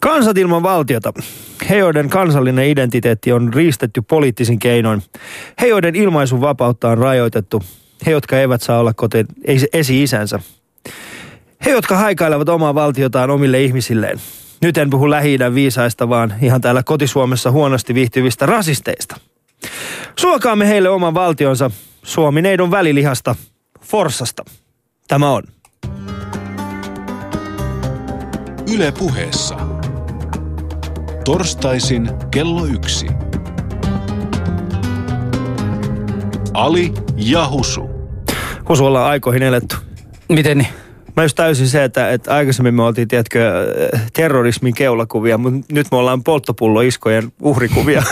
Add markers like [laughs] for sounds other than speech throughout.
Kansat ilman valtiota. He, joiden kansallinen identiteetti on riistetty poliittisin keinoin. He, joiden ilmaisun vapautta on rajoitettu. He, jotka eivät saa olla kotiin esi-isänsä. He, jotka haikailevat omaa valtiotaan omille ihmisilleen. Nyt en puhu lähi viisaista, vaan ihan täällä kotisuomessa huonosti viihtyvistä rasisteista. Suokaamme heille oman valtionsa Suomi-neidon välilihasta, Forsasta. Tämä on. Yle puheessa. Torstaisin kello yksi. Ali ja Husu. Husu ollaan aikoihin eletty. Miten niin? Mä just täysin se, että, että aikaisemmin me oltiin, tiedätkö, terrorismin keulakuvia, mutta nyt me ollaan polttopulloiskojen uhrikuvia.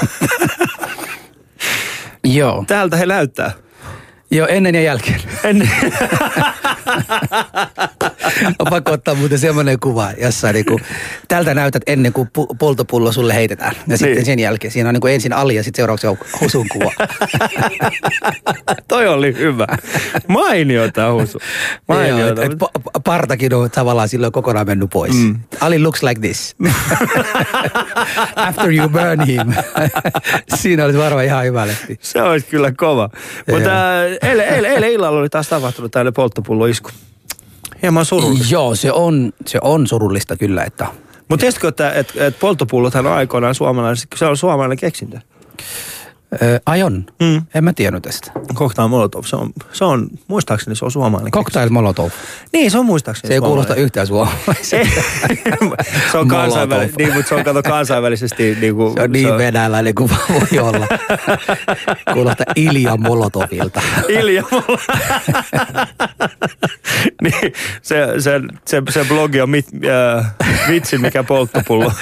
[laughs] Joo. Täältä he näyttää. Joo, ennen ja jälkeen. Ennen. [laughs] on pakko ottaa muuten semmoinen kuva, jossa niinku, tältä näytät ennen kuin pu- poltopullo sulle heitetään. Ja niin. sitten sen jälkeen siinä on niinku ensin Ali ja sitten seuraavaksi Husun kuva. [laughs] Toi oli hyvä. Mainiota Husu. Mainiota. Joo, et, et, partakin on tavallaan silloin kokonaan mennyt pois. Mm. Ali looks like this. [laughs] After you burn him. siinä olisi varmaan ihan hyvä lehti. Se olisi kyllä kova. Mutta eilen, eilen, eilen illalla oli taas tapahtunut täällä polttopulloisku. Hieman surullista. Joo, se on, se on surullista kyllä, että... Mutta tiesitkö, että, että, että polttopullothan on aikoinaan suomalainen, se on suomalainen keksintö? Öö, ai on? Mm. En mä tiennyt tästä. Cocktail Molotov, se on, se on, muistaakseni se on suomalainen Cocktail Molotov. Niin, se on muistaakseni Se ei kuulosta yhtään suomalaisesta. [laughs] se on kansainvälisesti, niin, mutta se on kato kansainvälisesti. Niin kuin, se on niin se on... venäläinen kuin voi olla. [laughs] kuulostaa Ilja Molotovilta. Ilja Molotov. [laughs] niin, se, se, se, se blogi on mit, äh, vitsi, mikä polttopullo.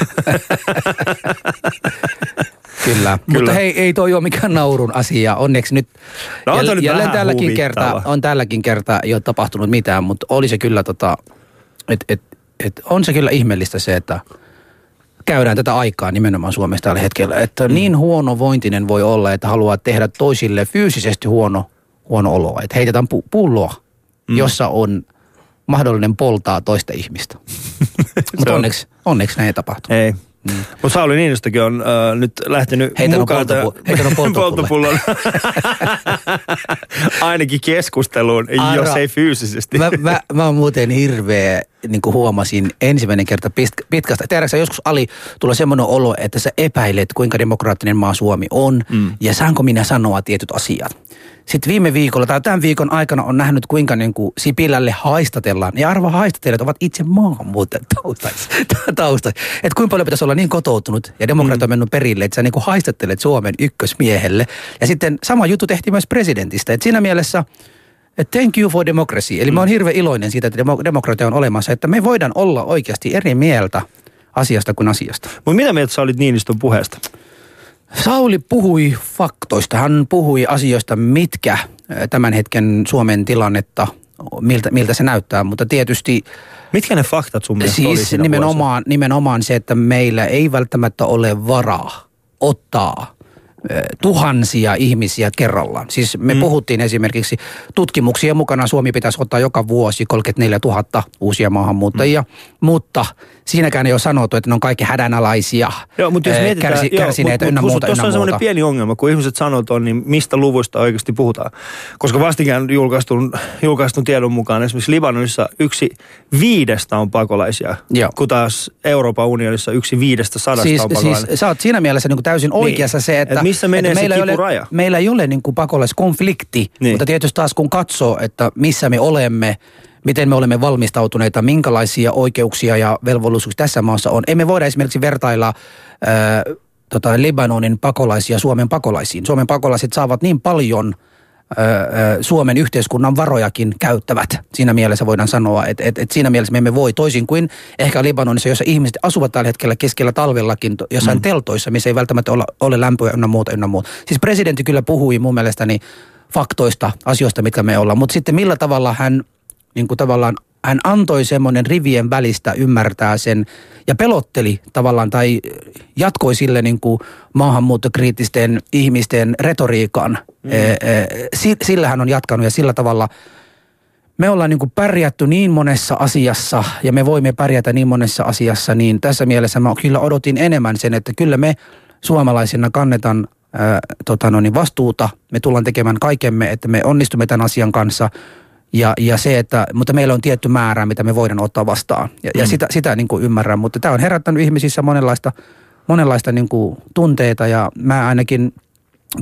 Kyllä. Kyllä. Mutta hei, ei toi ole mikään naurun asia. Onneksi nyt, no, on jäl, nyt jälleen tälläkin kertaa, on tälläkin kertaa ei ole tapahtunut mitään, mutta oli se kyllä tota, et, et, et on se kyllä ihmeellistä se, että käydään tätä aikaa nimenomaan Suomessa tällä hetkellä. Että mm. niin huono vointinen voi olla, että haluaa tehdä toisille fyysisesti huono, huono olo. Että heitetään pu- pulloa, mm. jossa on mahdollinen poltaa toista ihmistä. [laughs] Mutta onneksi, onneksi näin ei tapahtu. Ei, Mm. Mutta Sauli Niinistökin on äh, nyt lähtenyt Heitänyt mukaan. Poltopu- [laughs] poltopullon. [laughs] Ainakin keskusteluun, Ara, jos ei fyysisesti. mä, mä, mä oon muuten hirveä, niin kuin huomasin ensimmäinen kerta pitkästä. Tiedätkö joskus Ali tulee semmoinen olo, että sä epäilet, kuinka demokraattinen maa Suomi on. Mm. Ja saanko minä sanoa tietyt asiat. Sitten viime viikolla tai tämän viikon aikana on nähnyt, kuinka niin kuin Sipilälle haistatellaan. Ja arva haistatelijat ovat itse maahanmuuttajat taustais. [laughs] Että kuinka paljon pitäisi olla niin kotoutunut ja demokratia mm. mennyt perille, että sä niin kuin haistattelet Suomen ykkösmiehelle. Ja sitten sama juttu tehtiin myös presidentistä. Että siinä mielessä että thank you for democracy. Eli mm. mä oon hirveän iloinen siitä, että demokratia on olemassa, että me voidaan olla oikeasti eri mieltä asiasta kuin asiasta. Mutta mitä mieltä sä olit Niinistön puheesta? Sauli puhui faktoista. Hän puhui asioista, mitkä tämän hetken Suomen tilannetta, miltä, miltä se näyttää. Mutta tietysti... Mitkä ne faktat sun mielestä Siis oli nimenomaan, nimenomaan se, että meillä ei välttämättä ole varaa ottaa tuhansia ihmisiä kerrallaan. Siis me mm. puhuttiin esimerkiksi tutkimuksia mukana Suomi pitäisi ottaa joka vuosi 34 000 uusia maahanmuuttajia, mm. mutta siinäkään ei ole sanottu, että ne on kaikki hädänalaisia, joo, mutta jos mietitään, kärsi, joo, kärsineitä mut, ynnä mut, muuta. Tuossa on semmoinen pieni ongelma, kun ihmiset sanoo on, niin mistä luvuista oikeasti puhutaan. Koska vastikään julkaistun, julkaistun tiedon mukaan esimerkiksi Libanonissa yksi viidestä on pakolaisia, joo. kun taas Euroopan unionissa yksi viidestä sadasta siis, on pakolaisia. Siis sä oot siinä mielessä niin kuin täysin niin. oikeassa se, että, Et missä menee että se meillä, ei ole, meillä ei ole niin kuin pakolaiskonflikti, niin. mutta tietysti taas kun katsoo, että missä me olemme, miten me olemme valmistautuneita, minkälaisia oikeuksia ja velvollisuuksia tässä maassa on. Emme voida esimerkiksi vertailla ää, tota, Libanonin pakolaisia Suomen pakolaisiin. Suomen pakolaiset saavat niin paljon Suomen yhteiskunnan varojakin käyttävät. Siinä mielessä voidaan sanoa, että, että, että siinä mielessä me emme voi toisin kuin ehkä Libanonissa, jossa ihmiset asuvat tällä hetkellä keskellä talvellakin jossain mm. teltoissa, missä ei välttämättä ole, ole lämpöä ynnä muuta ynnä muuta. Siis presidentti kyllä puhui mun mielestäni faktoista, asioista, mitkä me ollaan. Mutta sitten millä tavalla hän niin kuin tavallaan hän antoi semmoinen rivien välistä ymmärtää sen ja pelotteli tavallaan tai jatkoi sille niin kuin maahanmuuttokriittisten ihmisten retoriikan. Mm. Sillä hän on jatkanut ja sillä tavalla me ollaan niin kuin pärjätty niin monessa asiassa ja me voimme pärjätä niin monessa asiassa, niin tässä mielessä mä kyllä odotin enemmän sen, että kyllä me suomalaisina kannetaan ää, tota no niin vastuuta. Me tullaan tekemään kaikemme, että me onnistumme tämän asian kanssa. Ja, ja se, että, mutta meillä on tietty määrä, mitä me voidaan ottaa vastaan. Ja, mm. ja sitä, sitä niin kuin ymmärrän, mutta tämä on herättänyt ihmisissä monenlaista, monenlaista niin kuin tunteita ja mä ainakin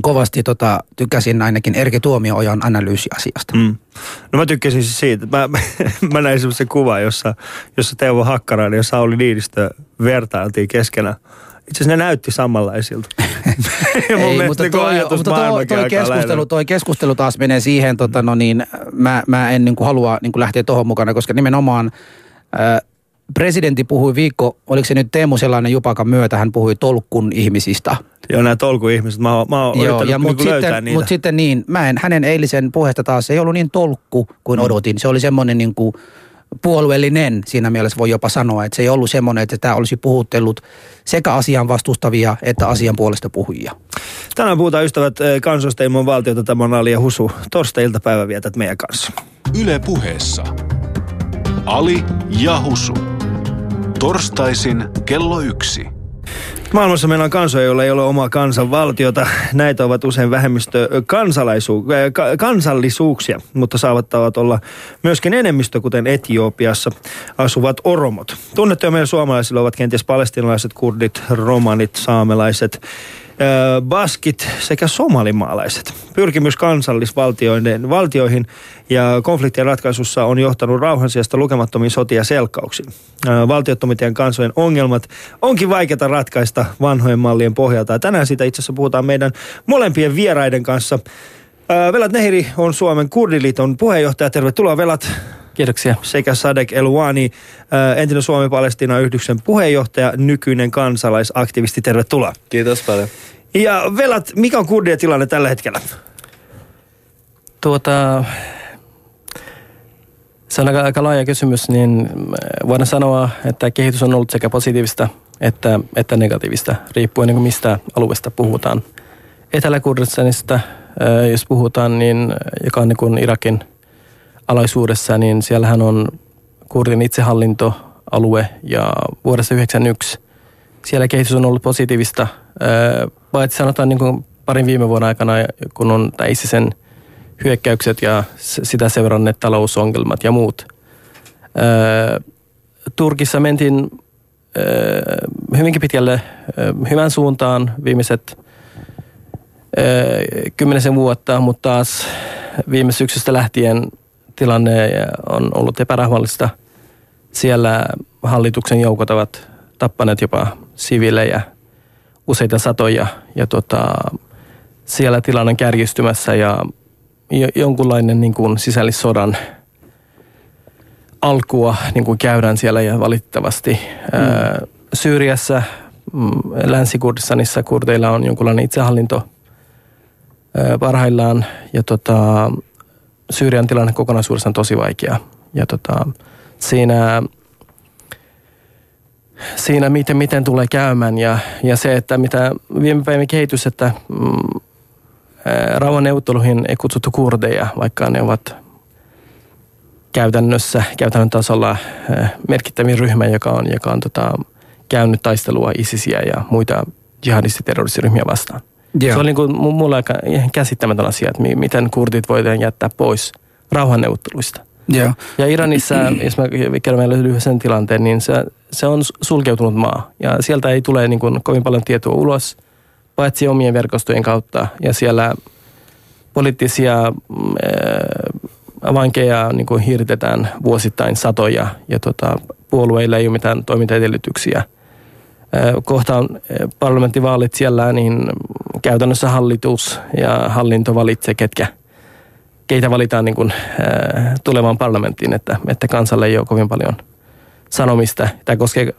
kovasti tota, tykäsin ainakin Erki Tuomio-ojan analyysi asiasta. Mm. No mä tykkäsin siis siitä. Mä, [laughs] mä näin semmoisen kuvan, jossa, jossa Teuvo Hakkarainen ja Sauli Niinistö vertailtiin keskenään itse asiassa ne näytti samanlaisilta. [laughs] Ei, mutta, toi, mutta toi, toi, keskustelu, toi keskustelu taas menee siihen, tota, no niin, mä, mä en niin kuin halua niin kuin lähteä tuohon mukana, koska nimenomaan äh, presidentti puhui viikko, oliko se nyt Teemu sellainen jupakan myötä, hän puhui tolkun ihmisistä. Joo, nämä tolkun ihmiset, mä, mä oon Joo, ja mutta niin sitten, mut sitten niin, mä en, hänen eilisen puheesta taas ei ollut niin tolkku kuin mm. odotin. Se oli semmoinen niin kuin, puolueellinen siinä mielessä voi jopa sanoa, että se ei ollut semmoinen, että tämä olisi puhuttellut sekä asian vastustavia että asian puolesta puhujia. Tänään puhutaan ystävät eh, kansoista ilman valtiota. Tämä on Ali ja Husu. Torstai-iltapäivä vietät meidän kanssa. Yle puheessa. Ali ja Husu. Torstaisin kello yksi. Maailmassa meillä on kansoja, joilla ei ole omaa kansanvaltiota. Näitä ovat usein vähemmistö kansalaisuuk- kansallisuuksia, mutta saavat olla myöskin enemmistö, kuten Etiopiassa asuvat oromot. Tunnettuja meidän suomalaisilla ovat kenties palestinalaiset, kurdit, romanit, saamelaiset baskit sekä somalimaalaiset. Pyrkimys kansallisvaltioihin ja konfliktien ratkaisussa on johtanut rauhan sijasta lukemattomiin sotia selkkauksiin. Valtiottomien kansojen ongelmat onkin vaikeita ratkaista vanhojen mallien pohjalta. Ja tänään siitä itse asiassa puhutaan meidän molempien vieraiden kanssa. Velat Nehiri on Suomen kurdiliiton puheenjohtaja. Tervetuloa Velat. Kiitoksia. Sekä Sadek Eluani, entinen Suomi-Palestina-yhdyksen puheenjohtaja, nykyinen kansalaisaktivisti. Tervetuloa. Kiitos paljon. Ja Velat, mikä on kurdien tilanne tällä hetkellä? Tuota, se on aika, aika laaja kysymys, niin voidaan sanoa, että kehitys on ollut sekä positiivista että, että negatiivista, riippuen niin mistä alueesta puhutaan. Etelä-Kurdistanista, jos puhutaan, niin, joka on niin Irakin – alaisuudessa, niin siellähän on kurdin itsehallintoalue ja vuodessa 1991 siellä kehitys on ollut positiivista. Paitsi sanotaan niin kuin parin viime vuoden aikana, kun on ISISen hyökkäykset ja sitä seuranneet talousongelmat ja muut. Turkissa mentiin hyvinkin pitkälle hyvän suuntaan viimeiset kymmenisen vuotta, mutta taas viime syksystä lähtien tilanne on ollut epärahvallista. Siellä hallituksen joukot ovat tappaneet jopa siviilejä useita satoja ja tota, siellä tilanne on kärjistymässä ja jonkunlainen niin kuin sisällissodan alkua niin kuin käydään siellä ja valitettavasti mm. ää, Syyriassa, mm, Länsi-Kurdistanissa kurdeilla on jonkunlainen itsehallinto ää, parhaillaan ja tota, Syyrian tilanne kokonaisuudessaan tosi vaikea. Ja tota, siinä, siinä miten, miten tulee käymään ja, ja se, että mitä viime päivän kehitys, että mm, rauhanneuvotteluihin ei kutsuttu kurdeja, vaikka ne ovat käytännössä, käytännön tasolla merkittävin ryhmä, joka on, joka on tota, käynyt taistelua ISISiä ja muita jihadistiterroristiryhmiä vastaan. Joo. Se on niin kuin mulle aika käsittämätön asia, että miten kurdit voidaan jättää pois rauhanneuvotteluista. Joo. Ja Iranissa, jos mä kerron meille lyhyen tilanteen, niin se, se on sulkeutunut maa. Ja sieltä ei tule niin kuin kovin paljon tietoa ulos, paitsi omien verkostojen kautta. Ja siellä poliittisia äh, vankeja niin kuin hiiritetään vuosittain satoja. Ja tota, puolueilla ei ole mitään toimintaedellytyksiä – kohta on parlamenttivaalit siellä, niin käytännössä hallitus ja hallinto valitsee, ketkä, keitä valitaan niin kuin, tulevaan parlamenttiin, että, että kansalle ei ole kovin paljon sanomista. Tämä koskee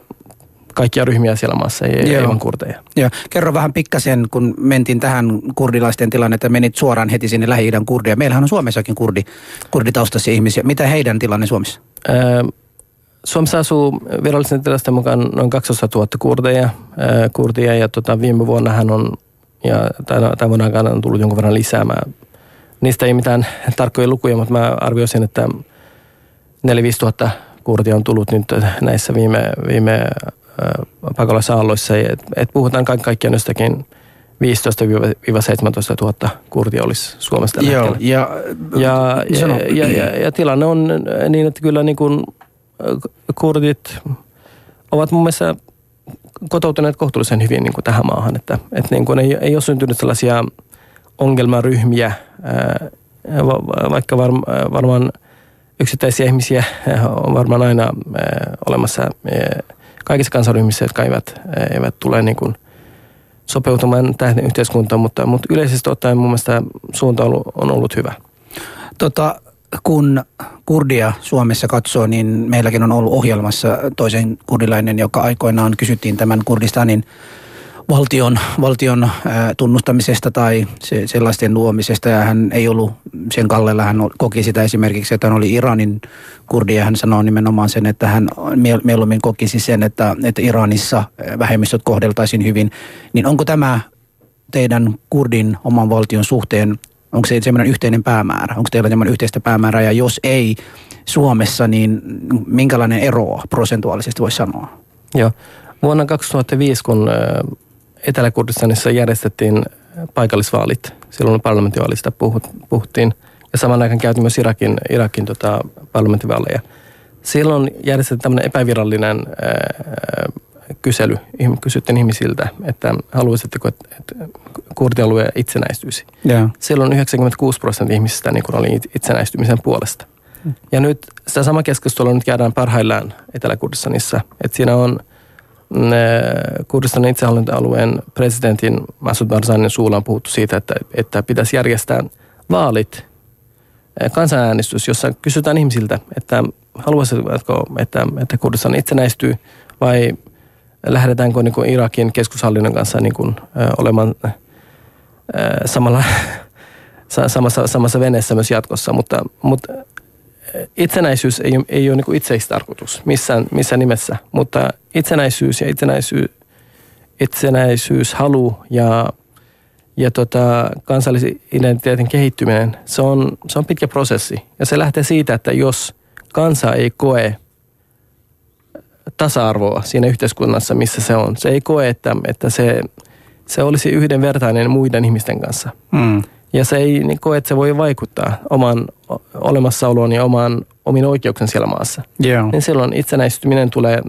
kaikkia ryhmiä siellä maassa, ei, Joo. ei kurdeja. Joo. Kerro vähän pikkasen, kun mentiin tähän kurdilaisten tilannetta, menit suoraan heti sinne Lähi-idän kurdia. Meillähän on Suomessakin kurdi, kurditaustaisia ihmisiä. Mitä heidän tilanne Suomessa? Öö, Suomessa asuu virallisen tilasten mukaan noin 200 000 kurdeja, ää, kurdia ja tota, viime vuonna hän on, ja tämän vuonna aikana on tullut jonkun verran lisää. Mä, niistä ei mitään [laughs] tarkkoja lukuja, mutta mä arvioisin, että 4 tuhatta kurdia on tullut nyt näissä viime, viime pakolaisaalloissa. Et, et puhutaan kaiken kaikkiaan jostakin 15-17 000 kurdia olisi Suomesta Joo, ja, ja, ja, ja, ja, ja tilanne on niin, että kyllä niin kuin kurdit ovat mun mielestä kotoutuneet kohtuullisen hyvin niin kuin tähän maahan. Että, että niin kuin ei, ei ole syntynyt sellaisia ongelmaryhmiä, vaikka varmaan yksittäisiä ihmisiä on varmaan aina olemassa kaikissa kansaryhmissä, jotka eivät, eivät tule niin kuin sopeutumaan tähän yhteiskuntaan, mutta, mutta yleisesti ottaen mun mielestä suunta on ollut, on ollut hyvä. Tota, kun kurdia Suomessa katsoo, niin meilläkin on ollut ohjelmassa toisen kurdilainen, joka aikoinaan kysyttiin tämän Kurdistanin valtion, valtion tunnustamisesta tai se, sellaisten luomisesta. Ja hän ei ollut sen kallella, hän koki sitä esimerkiksi, että hän oli Iranin kurdi ja hän sanoi nimenomaan sen, että hän mieluummin kokisi sen, että, että Iranissa vähemmistöt kohdeltaisiin hyvin, niin onko tämä teidän kurdin oman valtion suhteen, onko se semmoinen yhteinen päämäärä, onko teillä semmoinen yhteistä päämäärää ja jos ei Suomessa, niin minkälainen ero prosentuaalisesti voisi sanoa? Joo. Vuonna 2005, kun Etelä-Kurdistanissa järjestettiin paikallisvaalit. Silloin parlamenttivaalista puhuttiin. Ja saman aikaan käytiin myös Irakin, Irakin tota, parlamenttivaaleja. Silloin järjestettiin tämmöinen epävirallinen ää, kysely. Kysyttiin ihmisiltä, että haluaisitteko, että, että kurdialue itsenäistyisi. Yeah. Silloin 96 prosenttia ihmisistä niin oli itsenäistymisen puolesta. Mm. Ja nyt sitä sama keskustelua nyt käydään parhaillaan Etelä-Kurdistanissa. Että siinä on – Kurdistanin itsehallintoalueen presidentin Masud Barzanin suulla on puhuttu siitä, että, että pitäisi järjestää vaalit, eh, kansanäänestys, jossa kysytään ihmisiltä, että haluaisitko, että, että Kurdistan itsenäistyy vai lähdetäänkö niin kuin Irakin keskushallinnon kanssa niin kuin, ö, olemaan ö, samalla, [laughs] samassa, samassa veneessä myös jatkossa, mutta, mutta itsenäisyys ei, ei ole niin itseistarkoitus missään, missään nimessä, mutta itsenäisyys ja itsenäisyys, itsenäisyys halu ja, ja tota, kansallisen identiteetin kehittyminen, se on, se on pitkä prosessi. Ja se lähtee siitä, että jos kansa ei koe tasa-arvoa siinä yhteiskunnassa, missä se on, se ei koe, että, että se, se olisi yhdenvertainen muiden ihmisten kanssa. Mm ja se ei niin koe, että se voi vaikuttaa oman olemassaoloon ja omaan, omiin oikeuksien siellä maassa. Yeah. Niin silloin itsenäistyminen tulee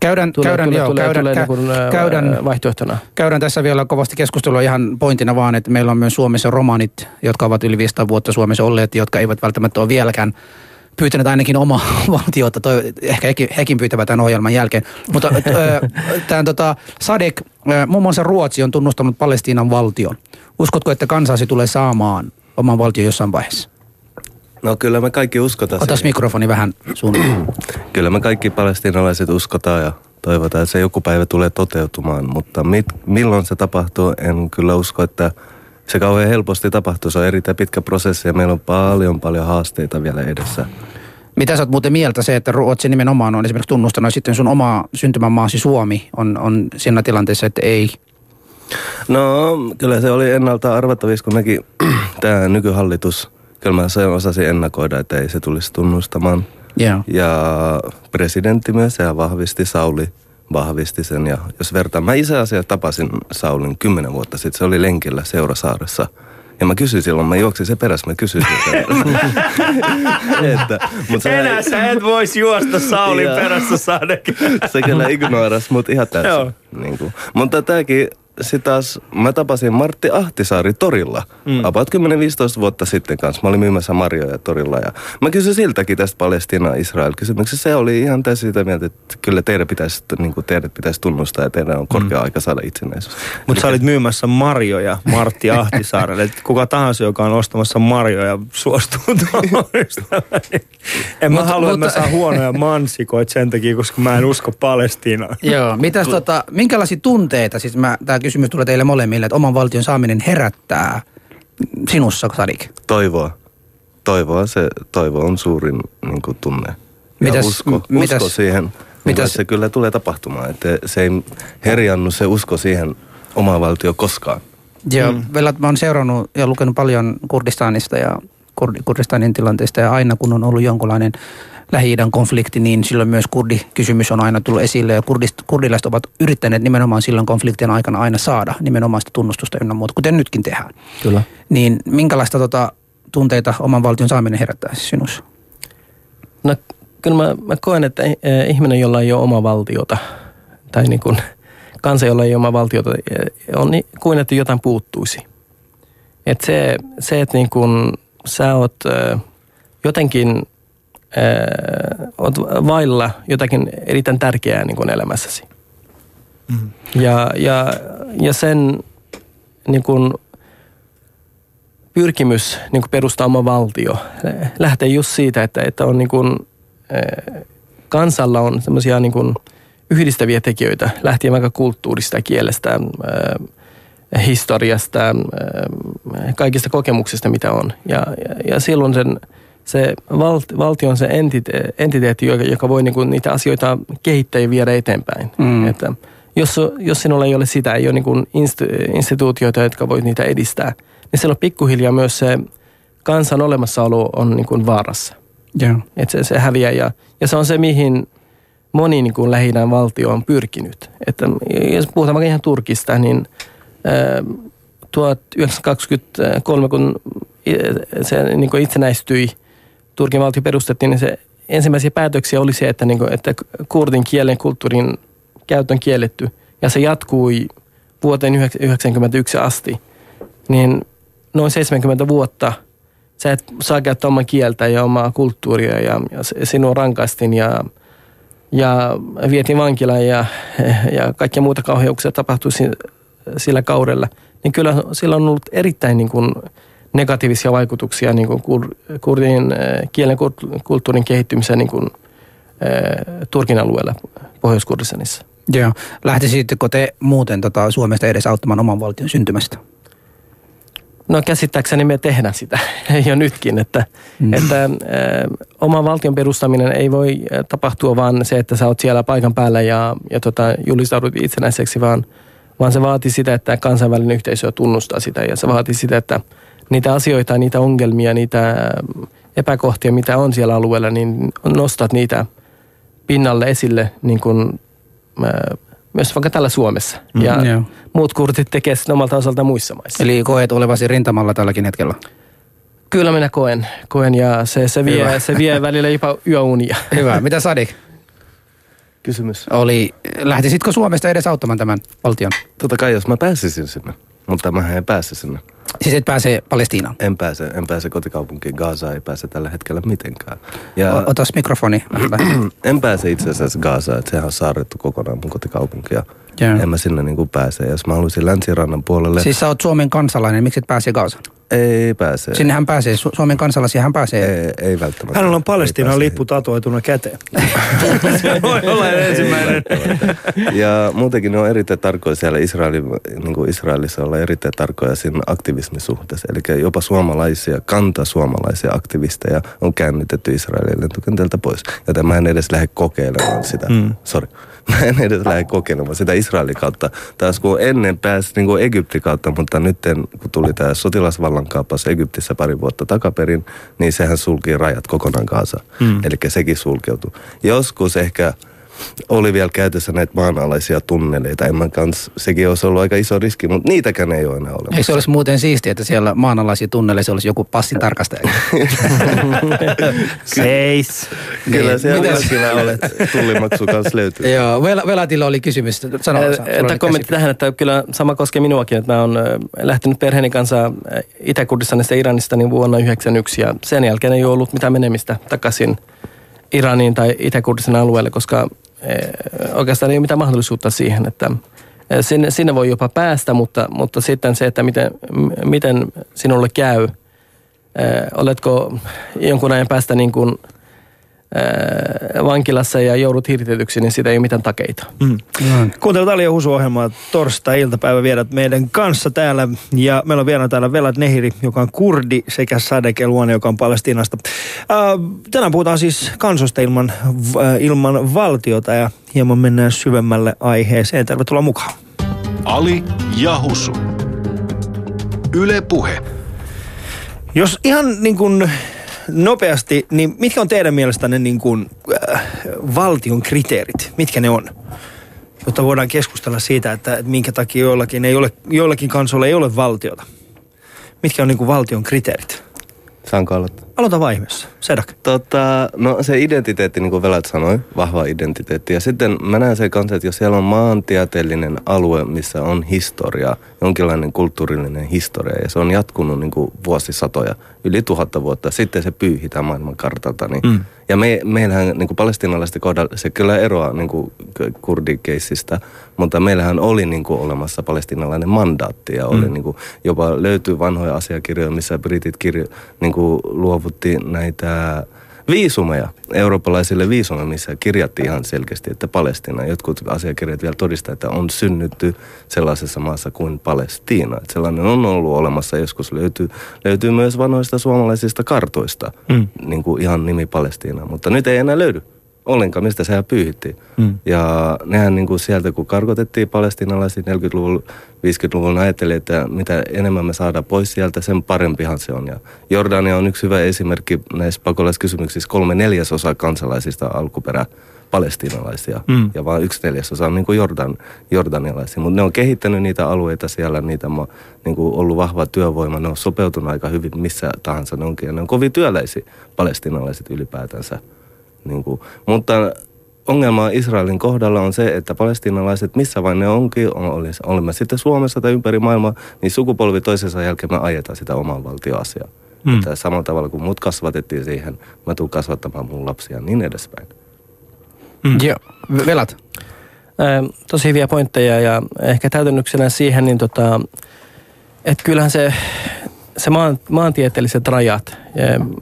Käydään, tulee, käydään, tulee, joo, tulee, käydään, tulee kä- niin käydään, vaihtoehtona. Käydään tässä vielä kovasti keskustelua ihan pointina vaan, että meillä on myös Suomessa romanit, jotka ovat yli 500 vuotta Suomessa olleet, jotka eivät välttämättä ole vieläkään pyytäneet ainakin omaa [laughs] valtiota, toi, ehkä hekin, hekin pyytävät tämän ohjelman jälkeen. Mutta tämän tota, Sadek, muun muassa Ruotsi on tunnustanut Palestiinan valtion. Uskotko, että kansasi tulee saamaan oman valtion jossain vaiheessa? No kyllä me kaikki uskotaan. Otas siihen. mikrofoni vähän sun. [clears throat] kyllä me kaikki palestinalaiset uskotaan ja toivotaan, että se joku päivä tulee toteutumaan. Mutta mit, milloin se tapahtuu, en kyllä usko, että se kauhean helposti tapahtuu. Se on erittäin pitkä prosessi ja meillä on paljon paljon haasteita vielä edessä. Mitä sä oot muuten mieltä se, että Ruotsi nimenomaan on esimerkiksi tunnustanut, sitten sun oma syntymämaasi Suomi on, on siinä tilanteessa, että ei No kyllä se oli ennalta arvattavissa, kun nekin [clears throat] tämä nykyhallitus, kyllä mä sen osasin ennakoida, että ei se tulisi tunnustamaan. Yeah. Ja presidentti myös ja vahvisti Sauli vahvisti sen. Ja jos vertaan, mä itse asiassa tapasin Saulin kymmenen vuotta sitten, se oli lenkillä Seurasaaressa. Ja mä kysyin silloin, mä juoksin se perässä, mä kysyin [laughs] että, mut sä, Enää sä et vois juosta Saulin perässä saada. se kyllä ignoras, mutta ihan täysin. Niin kuin. Mutta tämäkin sitten taas mä tapasin Martti Ahtisaari torilla. Mm. About 10-15 vuotta sitten kanssa. Mä olin myymässä marjoja torilla ja mä kysyin siltäkin tästä Palestina-Israel-kysymyksestä. Se oli ihan täysin sitä mieltä, että kyllä teidän pitäisi, niin kuin teidät pitäisi tunnustaa ja teidän on korkea mm. aika saada itsenäisyys. Mutta sä olit myymässä marjoja Martti [laughs] Ahtisaarelle. Kuka tahansa, joka on ostamassa marjoja, suostuu tuohon En mä halua, että mä saan huonoja mansikoita sen takia, koska mä en usko Palestiinaan. Joo, mitäs tota, minkälaisia tunteita, siis mä, tää kysymys tulee teille molemmille, että oman valtion saaminen herättää sinussa, Sadik? Toivoa. Toivoa, se toivo on suurin niin kuin, tunne. Mitäs, ja usko, mitäs, usko siihen, mitäs, se kyllä tulee tapahtumaan. Että se ei herjannu se usko siihen omaan valtio koskaan. Joo, mm. Velat, mä oon seurannut ja lukenut paljon Kurdistanista ja Kurdistanin tilanteesta ja aina kun on ollut jonkunlainen lähi konflikti, niin silloin myös kurdikysymys on aina tullut esille ja kurdist, kurdilaiset ovat yrittäneet nimenomaan silloin konfliktien aikana aina saada nimenomaan sitä tunnustusta ynnä muuta, kuten nytkin tehdään. Kyllä. Niin minkälaista tota, tunteita oman valtion saaminen herättää sinussa? No kyllä mä, mä koen, että eh, ihminen, jolla ei ole oma valtiota, tai niin kuin kansa, jolla ei ole oma valtiota, eh, on niin kuin, että jotain puuttuisi. Et se, se, että niin kuin sä oot eh, jotenkin oot vailla jotakin erittäin tärkeää niin kuin elämässäsi. Mm. Ja, ja, ja sen niin kuin, pyrkimys niin kuin perustaa oma valtio lähtee just siitä, että, että on niin kuin, kansalla on semmoisia niin kuin yhdistäviä tekijöitä, lähtien vaikka kulttuurista, kielestä, historiasta, kaikista kokemuksista, mitä on. Ja, ja, ja silloin sen se valt, valtio on se entite, entiteetti, joka, joka voi niinku niitä asioita kehittää ja viedä eteenpäin. Mm. Että jos, jos sinulla ei ole sitä, ei ole niinku instituutioita, jotka voi niitä edistää, niin silloin pikkuhiljaa myös se kansan olemassaolo on niinku vaarassa. Yeah. Että se, se häviää ja, ja se on se, mihin moni niin kuin lähi valtio on pyrkinyt. Että jos puhutaan vaikka ihan Turkista, niin ää, 1923, kun se niin itsenäistyi – Turkin valtio perustettiin, niin se ensimmäisiä päätöksiä oli se, että, niin kuin, että kurdin kielen kulttuurin käyttö on kielletty. Ja se jatkui vuoteen 1991 asti. Niin noin 70 vuotta sä et saa käyttää omaa kieltä ja omaa kulttuuria ja, ja sinua rankaistiin ja, ja vietiin vankilaan ja, ja kaikkia muuta kauheuksia tapahtui sillä kaudella. Niin kyllä sillä on ollut erittäin niin kuin, negatiivisia vaikutuksia niin kuin kurdin äh, kielen kulttuurin kehittymiseen niin kuin, äh, Turkin alueella Pohjois-Kurdistanissa. Joo. Lähtisittekö te muuten tota, Suomesta edes auttamaan oman valtion syntymästä? No käsittääkseni me tehdään sitä [laughs] jo nytkin, että, mm. että äh, oman valtion perustaminen ei voi tapahtua vaan se, että sä oot siellä paikan päällä ja, ja tota, julistaudut itsenäiseksi, vaan, vaan se vaatii sitä, että kansainvälinen yhteisö tunnustaa sitä ja se vaatii sitä, että – niitä asioita, niitä ongelmia, niitä epäkohtia, mitä on siellä alueella, niin nostat niitä pinnalle esille niin kuin, myös vaikka täällä Suomessa. Mm, ja mm, muut kurtit tekee sen omalta osalta muissa maissa. Eli koet olevasi rintamalla tälläkin hetkellä? Kyllä minä koen, koen ja se, se, vie, se vie välillä jopa yöunia. [laughs] Hyvä. Mitä Sadik? Kysymys. Oli, lähtisitkö Suomesta edes auttamaan tämän valtion? Totta kai, jos mä pääsisin sinne. Mutta mä en pääse sinne. Siis et pääse Palestiinaan? En pääse, en pääse kotikaupunkiin. Gaza ei pääse tällä hetkellä mitenkään. Ja Otas mikrofoni. [clears throat] en pääse itse asiassa Gazaan, että sehän on saarrettu kokonaan mun kotikaupunkia. Yeah. En mä sinne niin kuin pääse. Jos mä haluaisin länsirannan puolelle... Siis sä oot Suomen kansalainen, miksi et pääse Gazaan? Ei pääse. Sinne hän pääsee, Su- Suomen kansalaisia hän pääsee. Ei, ei välttämättä. Hänellä on Palestiinan lippu tatuoituna käteen. [laughs] Se voi olla ensimmäinen. ja muutenkin ne on erittäin tarkoja siellä Israeli, niin kuin Israelissa olla erittäin tarkoja siinä aktivismisuhteessa. Eli jopa suomalaisia, kanta suomalaisia aktivisteja on käännytetty Israelin lentokentältä pois. Joten mä en edes lähde kokeilemaan sitä. Mm. Sorry. Mä en edes lähde kokeilemaan sitä Israelin kautta. Taas kun ennen pääsi niin kuin Egyptin kautta, mutta nyt kun tuli tämä sotilasvallankaappaus Egyptissä pari vuotta takaperin, niin sehän sulki rajat kokonaan kanssa. Mm. Eli sekin sulkeutui. Joskus ehkä oli vielä käytössä näitä maanalaisia tunneleita. En kans, sekin olisi ollut aika iso riski, mutta niitäkään ei ole enää olemassa. Eikö se olisi muuten siistiä, että siellä maanalaisia tunneleissa olisi joku passin tarkastaja? [laughs] Seis. Kyllä niin. siellä kyllä olet. Tullimaksu kanssa löytyy. Joo, Velatilla oli kysymys. Sano, että kommentti tähän, että kyllä sama koskee minuakin, että mä oon lähtenyt perheeni kanssa Itä-Kurdistanista Iranista niin vuonna 1991 ja sen jälkeen ei ole ollut mitään menemistä takaisin Iraniin tai Itä-Kurdistan alueelle, koska oikeastaan ei ole mitään mahdollisuutta siihen, että eh, sinne, sinne voi jopa päästä, mutta, mutta sitten se, että miten, miten sinulle käy, eh, oletko jonkun ajan päästä niin kuin – vankilassa ja joudut hirtetyksi, niin siitä ei ole mitään takeita. Mm. Mm. Kuuntelut Ali Husu-ohjelmaa torstai-iltapäivä viedät meidän kanssa täällä. Ja meillä on vielä täällä Velat Nehiri, joka on kurdi, sekä Sadek Eluani, joka on Palestiinasta. Äh, tänään puhutaan siis kansosta ilman, äh, ilman valtiota ja hieman mennään syvemmälle aiheeseen. Tervetuloa mukaan. Ali ja Husu. Yle Puhe. Jos ihan niin kuin nopeasti, niin mitkä on teidän mielestänne niin kuin, äh, valtion kriteerit? Mitkä ne on? Jotta voidaan keskustella siitä, että minkä takia joillakin, ei ole, joillakin kansoilla ei ole valtiota. Mitkä on niin kuin valtion kriteerit? Saanko aloittaa? Aloita vaiheessa. Sedak. Tota, no se identiteetti, niin kuin Velat sanoi, vahva identiteetti. Ja sitten mä näen se kanssa, että jos siellä on maantieteellinen alue, missä on historia, jonkinlainen kulttuurillinen historia, ja se on jatkunut niin kuin vuosisatoja, yli tuhatta vuotta, sitten se pyyhitään maailman kartalta. Niin. Mm. Ja me, meillähän niin kuin palestinalaisten kohdalla, se kyllä eroaa niin kuin kurdikeissistä, mutta meillähän oli niin kuin olemassa palestinalainen mandaatti, ja oli mm. niin kuin, jopa löytyy vanhoja asiakirjoja, missä britit kirjo, niin kuin luovutti näitä viisumeja, eurooppalaisille viisumeja, missä kirjattiin ihan selkeästi, että Palestina. Jotkut asiakirjat vielä todistaa, että on synnytty sellaisessa maassa kuin Palestiina. Että sellainen on ollut olemassa, joskus löytyy, löytyy myös vanhoista suomalaisista kartoista, mm. niin kuin ihan nimi Palestiina. Mutta nyt ei enää löydy ollenkaan, mistä sehän pyyhittiin. Mm. Ja nehän niin kuin sieltä, kun karkotettiin palestinalaisia 40-luvun, 50-luvun, ajatteli, että mitä enemmän me saadaan pois sieltä, sen parempihan se on. Ja Jordania on yksi hyvä esimerkki näissä pakolaiskysymyksissä. Kolme neljäsosa kansalaisista alkuperä palestinalaisia mm. ja vain yksi neljäsosa on niin kuin Jordan, jordanialaisia. Mutta ne on kehittänyt niitä alueita siellä, niitä on niin kuin ollut vahva työvoima, ne on sopeutunut aika hyvin missä tahansa ne onkin. Ja ne on kovin työläisiä palestinalaiset ylipäätänsä. Niin kuin, mutta ongelma Israelin kohdalla on se, että palestinalaiset, missä vain ne onkin, on, olemme sitten Suomessa tai ympäri maailmaa, niin sukupolvi toisensa jälkeen me ajetaan sitä oman valtioasiaa. Mm. Että samalla tavalla kuin mut kasvatettiin siihen, mä tulen kasvattamaan mun lapsia niin edespäin. Mm. Joo, velat. Äh, tosi hyviä pointteja ja ehkä täytennyksenä siihen, niin tota, että kyllähän se, se maan, maantieteelliset rajat,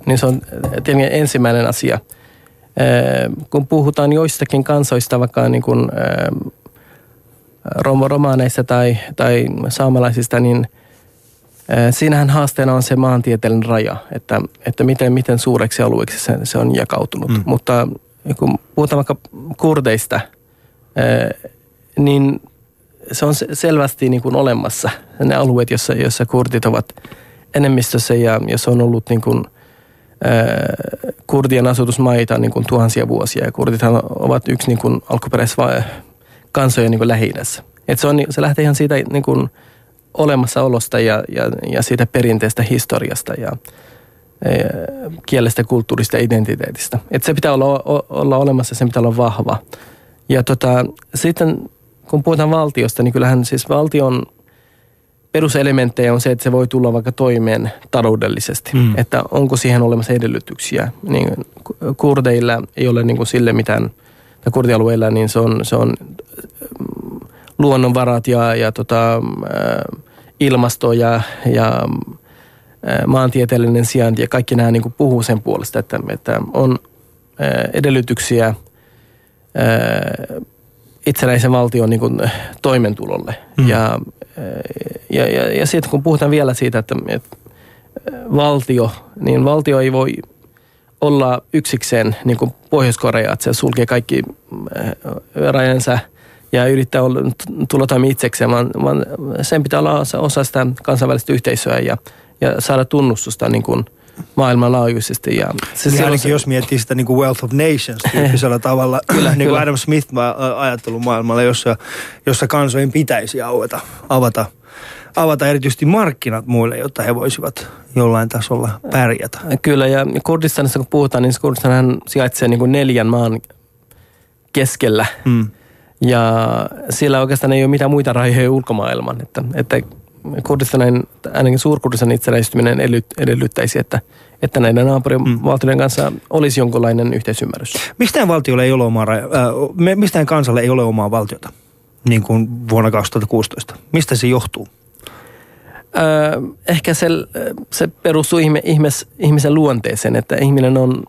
niin se on tietenkin ensimmäinen asia – kun puhutaan joistakin kansoista, vaikka niin kuin romaaneista tai, tai saamelaisista, niin siinähän haasteena on se maantieteellinen raja, että, että miten, miten suureksi alueeksi se, se on jakautunut. Mm. Mutta kun puhutaan vaikka kurdeista, niin se on selvästi niin kuin olemassa ne alueet, joissa, joissa kurdit ovat enemmistössä ja jos on ollut niin kuin – kurdien asutusmaita niin kuin tuhansia vuosia ja kurdithan ovat yksi niin kuin alkuperäiskansojen niin lähi se, on, se lähtee ihan siitä niin kuin olemassaolosta ja, ja, ja siitä perinteestä historiasta ja, ja kielestä, kulttuurista ja identiteetistä. Et se pitää olla, olla olemassa, sen pitää olla vahva. Ja tota, sitten kun puhutaan valtiosta, niin kyllähän siis valtion peruselementtejä on se, että se voi tulla vaikka toimeen taloudellisesti. Mm. Että onko siihen olemassa edellytyksiä. Niin kurdeilla ei ole niin kuin sille mitään, tai kurdialueilla niin se on, se on mm, luonnonvarat ja, ja tota, ilmasto ja, ja maantieteellinen sijainti ja kaikki nämä niin kuin puhuu sen puolesta, että, että on edellytyksiä itsenäisen valtion niin kuin toimentulolle. Mm. Ja ja, ja, ja sitten kun puhutaan vielä siitä, että, että valtio, niin valtio ei voi olla yksikseen niin kuin Pohjois-Korea, että se sulkee kaikki rajansa ja yrittää olla, tulla toimia itsekseen, vaan, vaan sen pitää olla osa sitä kansainvälistä yhteisöä ja, ja saada tunnustusta niin kuin maailmanlaajuisesti. Ja se niin ainakin se... jos miettii sitä niin kuin Wealth of Nations tyyppisellä [laughs] tavalla, kyllä, niin kuin Adam Smith ajattelumaailmalla, jossa, jossa kansojen pitäisi avata, avata avata erityisesti markkinat muille, jotta he voisivat jollain tasolla pärjätä. Kyllä, ja Kurdistanissa kun puhutaan, niin Kurdistanhan sijaitsee niin kuin neljän maan keskellä. Hmm. Ja siellä oikeastaan ei ole mitään muita rajoja ulkomaailman. Että, että Kurdistanin, ainakin suurkurdistanin itsenäistyminen edellyttäisi, että, että näiden naapurivaltioiden kanssa olisi jonkunlainen yhteisymmärrys. Mistään valtiolle ei ole omaa, äh, mistään kansalle ei ole omaa valtiota, niin kuin vuonna 2016. Mistä se johtuu? Öö, ehkä se, se perustuu ihme, ihmes, ihmisen luonteeseen, että ihminen on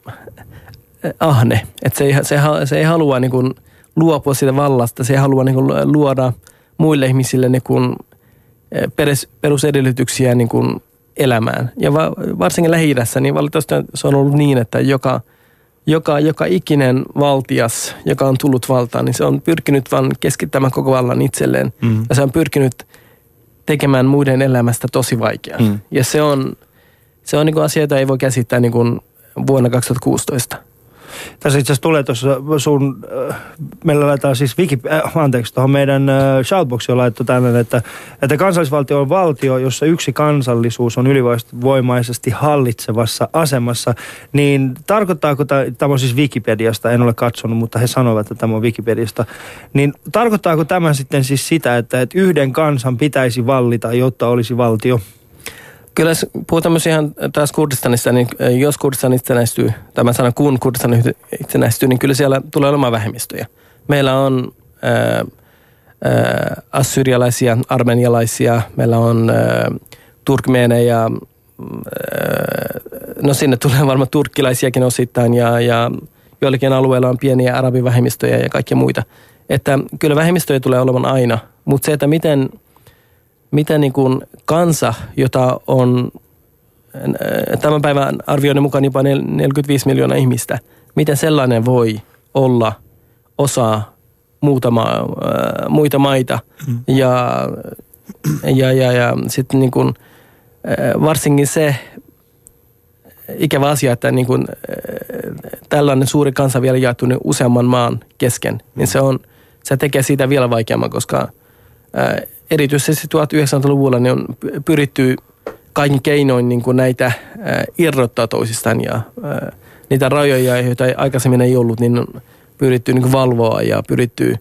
ahne. Että se, ei, se, se ei halua niin kuin luopua siitä vallasta, se ei halua niin kuin luoda muille ihmisille niin kuin perusedellytyksiä niin kuin elämään. Ja va, varsinkin lähi niin valitettavasti se on ollut niin, että joka, joka, joka ikinen valtias, joka on tullut valtaan, niin se on pyrkinyt vain keskittämään koko vallan itselleen. Mm. Ja se on pyrkinyt tekemään muiden elämästä tosi vaikeaa. Mm. Ja se on, se on niin kuin asia, jota ei voi käsittää niin kuin vuonna 2016. Tässä itse asiassa tulee tuossa sun, äh, meillä laitetaan siis Wiki, äh, anteeksi, tuohon meidän äh, shoutboxiin laittu tänne, että, että kansallisvaltio on valtio, jossa yksi kansallisuus on ylivoimaisesti hallitsevassa asemassa, niin tarkoittaako, tämä on siis Wikipediasta, en ole katsonut, mutta he sanovat, että tämä on Wikipediasta, niin tarkoittaako tämä sitten siis sitä, että, että yhden kansan pitäisi vallita, jotta olisi valtio? Kyllä jos puhutaan myös ihan taas Kurdistanista, niin jos Kurdistan itsenäistyy, tämä sana kun Kurdistan itsenäistyy, niin kyllä siellä tulee olemaan vähemmistöjä. Meillä on ää, ää, assyrialaisia, armenialaisia, meillä on turkmeeneja, no sinne tulee [laughs] varmaan turkkilaisiakin osittain ja, ja joillakin alueilla on pieniä arabivähemmistöjä ja kaikkia muita. Että kyllä vähemmistöjä tulee olemaan aina, mutta se, että miten – mitä niin kuin kansa, jota on äh, tämän päivän arvioinnin mukaan jopa 45 miljoonaa ihmistä, miten sellainen voi olla osa muutama, äh, muita maita. Mm. Ja, ja, ja, ja sitten niin kuin, äh, varsinkin se ikävä asia, että niin kuin, tällainen suuri kansa vielä jaettu useamman maan kesken, niin se, on, se tekee siitä vielä vaikeamman, koska erityisesti 1900-luvulla niin on pyritty kaikin keinoin niin kuin näitä irrottaa toisistaan ja niitä rajoja, joita aikaisemmin ei ollut, niin on pyritty niin kuin valvoa ja pyritty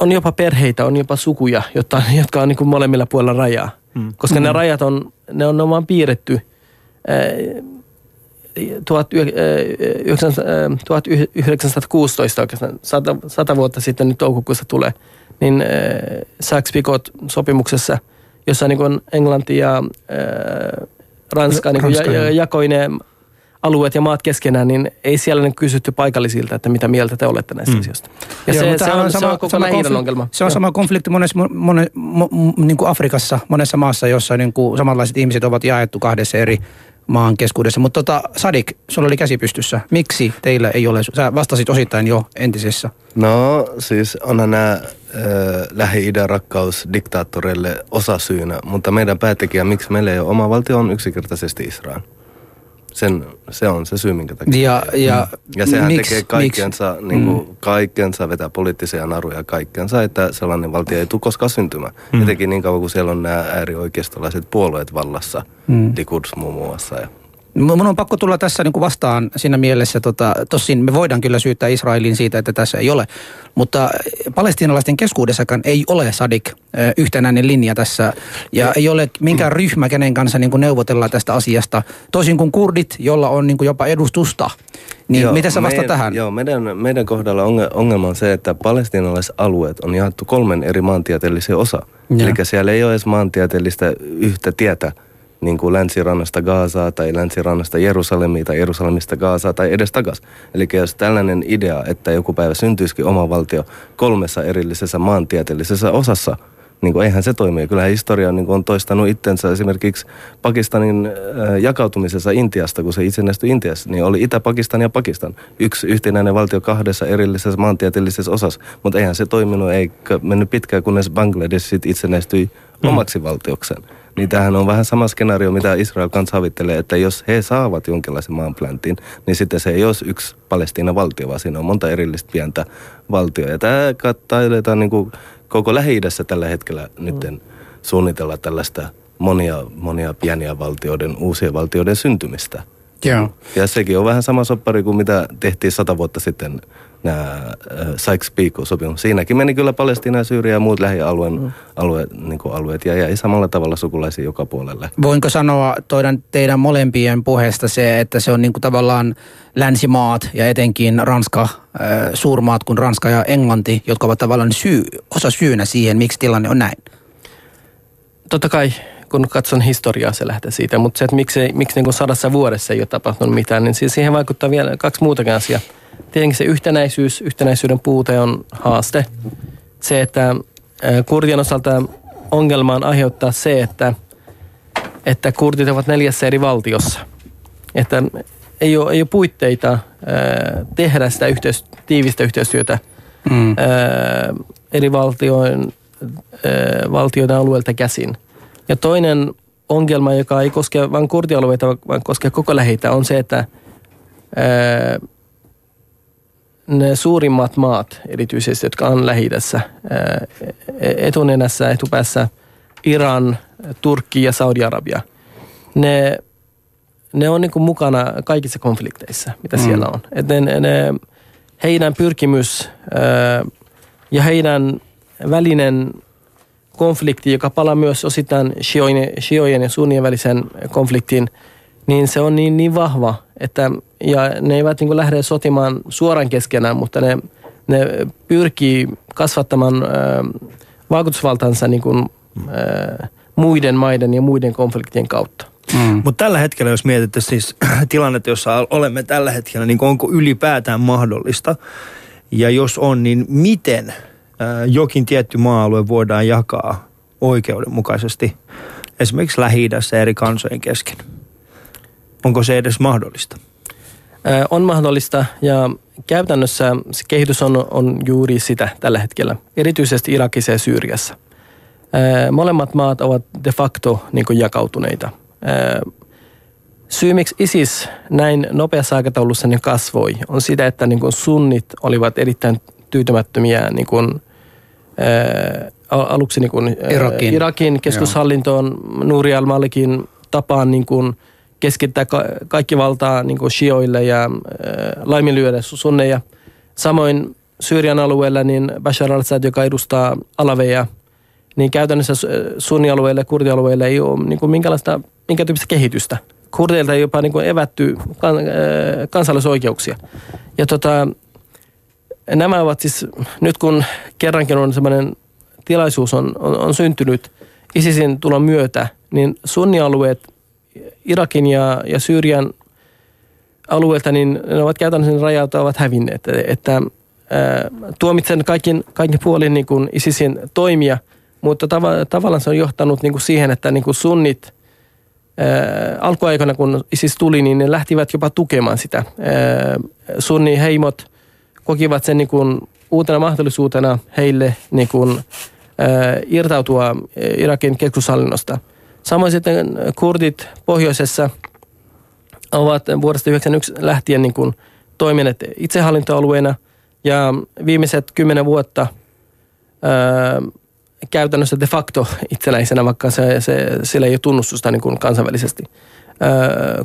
on jopa perheitä, on jopa sukuja, jotta, [laughs] jotka on niin kuin molemmilla puolilla rajaa. Hmm. Koska hmm. ne rajat on, ne on, ne on vaan piirretty 1916 oikeastaan, sata, sata vuotta sitten nyt toukokuussa tulee – niin äh, Sykes-Picot-sopimuksessa, jossa niin kuin Englanti ja äh, Ranska, niin kuin Ranska ja, jakoi ne alueet ja maat keskenään, niin ei siellä niin kysytty paikallisilta, että mitä mieltä te olette näistä mm. asioista. Ja Joo, se, se, on, sama, se on koko sama konflikti, ongelma. Se on sama konflikti monessa, mones, mo, niin kuin Afrikassa, monessa maassa, jossa niin kuin samanlaiset ihmiset ovat jaettu kahdessa eri maan keskuudessa. Mutta tota, Sadik, sulla oli käsi pystyssä. Miksi teillä ei ole, sä vastasit osittain jo entisessä. No siis onhan nämä äh, Lähi-idän rakkaus diktaattoreille osasyynä, mutta meidän päätekijä, miksi meillä ei ole oma valtio, on yksinkertaisesti Israel. Sen, se on se syy, minkä takia. Ja, ja, ja sehän miksi, tekee kaikkensa, miksi? niin kuin, mm. kaikkensa, vetää poliittisia naruja kaikkensa, että sellainen valtio ei tule koskaan syntymään. Mm. Etenkin niin kauan, kun siellä on nämä äärioikeistolaiset puolueet vallassa, mm. Likuds muun muassa ja Mun on pakko tulla tässä niin kuin vastaan siinä mielessä, tota, tosin me voidaan kyllä syyttää Israelin siitä, että tässä ei ole, mutta palestiinalaisten keskuudessakaan ei ole Sadik yhtenäinen linja tässä ja ei ole minkään ryhmä, kenen kanssa niin kuin neuvotellaan tästä asiasta, toisin kuin kurdit, jolla on niin kuin jopa edustusta. Niin joo, mitä sä vasta me, tähän? Joo, meidän, meidän kohdalla ongelma on se, että palestiinalaiset alueet on jaettu kolmen eri maantieteellisiä osa. Eli siellä ei ole edes maantieteellistä yhtä tietä – niin kuin länsirannasta Gaasaa tai länsirannasta Jerusalemia tai Jerusalemista Gaasaa tai edes takas. Eli jos tällainen idea, että joku päivä syntyisikin oma valtio kolmessa erillisessä maantieteellisessä osassa, niin kuin eihän se toimi. Kyllähän historia niin kuin on toistanut itsensä esimerkiksi Pakistanin äh, jakautumisessa Intiasta, kun se itsenäistyi Intiassa, niin oli Itä-Pakistan ja Pakistan. Yksi yhtenäinen valtio kahdessa erillisessä maantieteellisessä osassa, mutta eihän se toiminut, ei mennyt pitkään, kunnes Bangladesh itsenäistyi mm. omaksi valtiokseen. Niin tämähän on vähän sama skenaario, mitä Israel kanssa havittelee, että jos he saavat jonkinlaisen maanpläntin, niin sitten se ei olisi yksi Palestiinan valtio, vaan siinä on monta erillistä pientä valtioa. Ja tämä taidetaan niin kuin koko lähi tällä hetkellä mm. nyt suunnitella tällaista monia, monia pieniä valtioiden, uusien valtioiden syntymistä. Joo. Ja sekin on vähän sama soppari kuin mitä tehtiin sata vuotta sitten nämä äh, Sykes-Picot-sopimus. Siinäkin meni kyllä Palestina, Syyria ja muut lähialueen mm. alue, niin kuin alueet ja jäi samalla tavalla sukulaisia joka puolelle. Voinko sanoa toidan, teidän molempien puheesta se, että se on niin kuin tavallaan länsimaat ja etenkin Ranska, äh, suurmaat kuin Ranska ja Englanti, jotka ovat tavallaan syy, osa syynä siihen, miksi tilanne on näin? Totta kai kun katson historiaa, se lähtee siitä. Mutta se, että miksi, miksi niin sadassa vuodessa ei ole tapahtunut mitään, niin siihen vaikuttaa vielä kaksi muutakin asiaa. Tietenkin se yhtenäisyys, yhtenäisyyden puute on haaste. Se, että kurdien osalta ongelmaan aiheuttaa se, että, että kurdit ovat neljässä eri valtiossa. Että ei ole, ei ole puitteita ää, tehdä sitä yhteys, tiivistä yhteistyötä mm. ää, eri valtioiden, ää, valtioiden alueelta käsin. Ja toinen ongelma, joka ei koske vain kurdialueita, vaan koskee koko lähitä, on se, että ää, ne suurimmat maat, erityisesti, jotka on lähi etunenässä, etupäässä, Iran, Turkki ja Saudi-Arabia, ne, ne on niin mukana kaikissa konflikteissa, mitä mm. siellä on. Et ne, ne, heidän pyrkimys ää, ja heidän välinen konflikti, joka palaa myös osittain shiojen ja sunnien välisen konfliktiin, niin se on niin, niin vahva, että ja ne eivät niin lähde sotimaan suoraan keskenään, mutta ne, ne pyrkii kasvattamaan ä, vaikutusvaltansa niin kuin, ä, muiden maiden ja muiden konfliktien kautta. Mm. Mutta tällä hetkellä, jos mietitte siis [clears throat] tilannetta, jossa olemme tällä hetkellä, niin onko ylipäätään mahdollista? Ja jos on, niin miten jokin tietty maa-alue voidaan jakaa oikeudenmukaisesti esimerkiksi lähi eri kansojen kesken? Onko se edes mahdollista? On mahdollista ja käytännössä se kehitys on, on juuri sitä tällä hetkellä, erityisesti Irakissa ja Syyriassa. Molemmat maat ovat de facto niin jakautuneita. Syy, miksi ISIS näin nopeassa aikataulussa niin kasvoi, on sitä, että niin sunnit olivat erittäin tyytymättömiä niin kuin, aluksi niin kuin, Irakin. Irakin keskushallintoon, Nuri al-Malikin tapaan niin kuin, keskittää ka- kaikki valtaa niin kuin shioille ja ää, laiminlyödä sunneja. Samoin Syyrian alueella niin Bashar al-Assad, joka edustaa alaveja, niin käytännössä sunnialueelle ja kurdialueelle ei ole niin kuin minkälaista, minkä tyyppistä kehitystä. Kurdeilta ei jopa niin kuin evätty kan, kansallisoikeuksia. Ja tota, nämä ovat siis, nyt kun kerrankin on semmoinen tilaisuus on, on, on syntynyt ISISin tulon myötä, niin sunnialueet Irakin ja, ja Syyrian alueelta, niin ne ovat käytännössä rajalta ovat hävinneet. Että ää, tuomitsen kaikin, kaikin puolin niin kuin ISISin toimia, mutta tav- tavallaan se on johtanut niin kuin siihen, että niin kuin sunnit ää, alkuaikana, kun ISIS tuli, niin ne lähtivät jopa tukemaan sitä. Ää, sunni heimot kokivat sen niin kuin uutena mahdollisuutena heille niin kuin, ää, irtautua Irakin keskushallinnosta. Samoin sitten kurdit pohjoisessa ovat vuodesta 1991 lähtien niin kuin toimineet itsehallintoalueena ja viimeiset kymmenen vuotta ää, käytännössä de facto itsenäisenä, vaikka se, se, sillä ei ole tunnustusta niin kuin kansainvälisesti.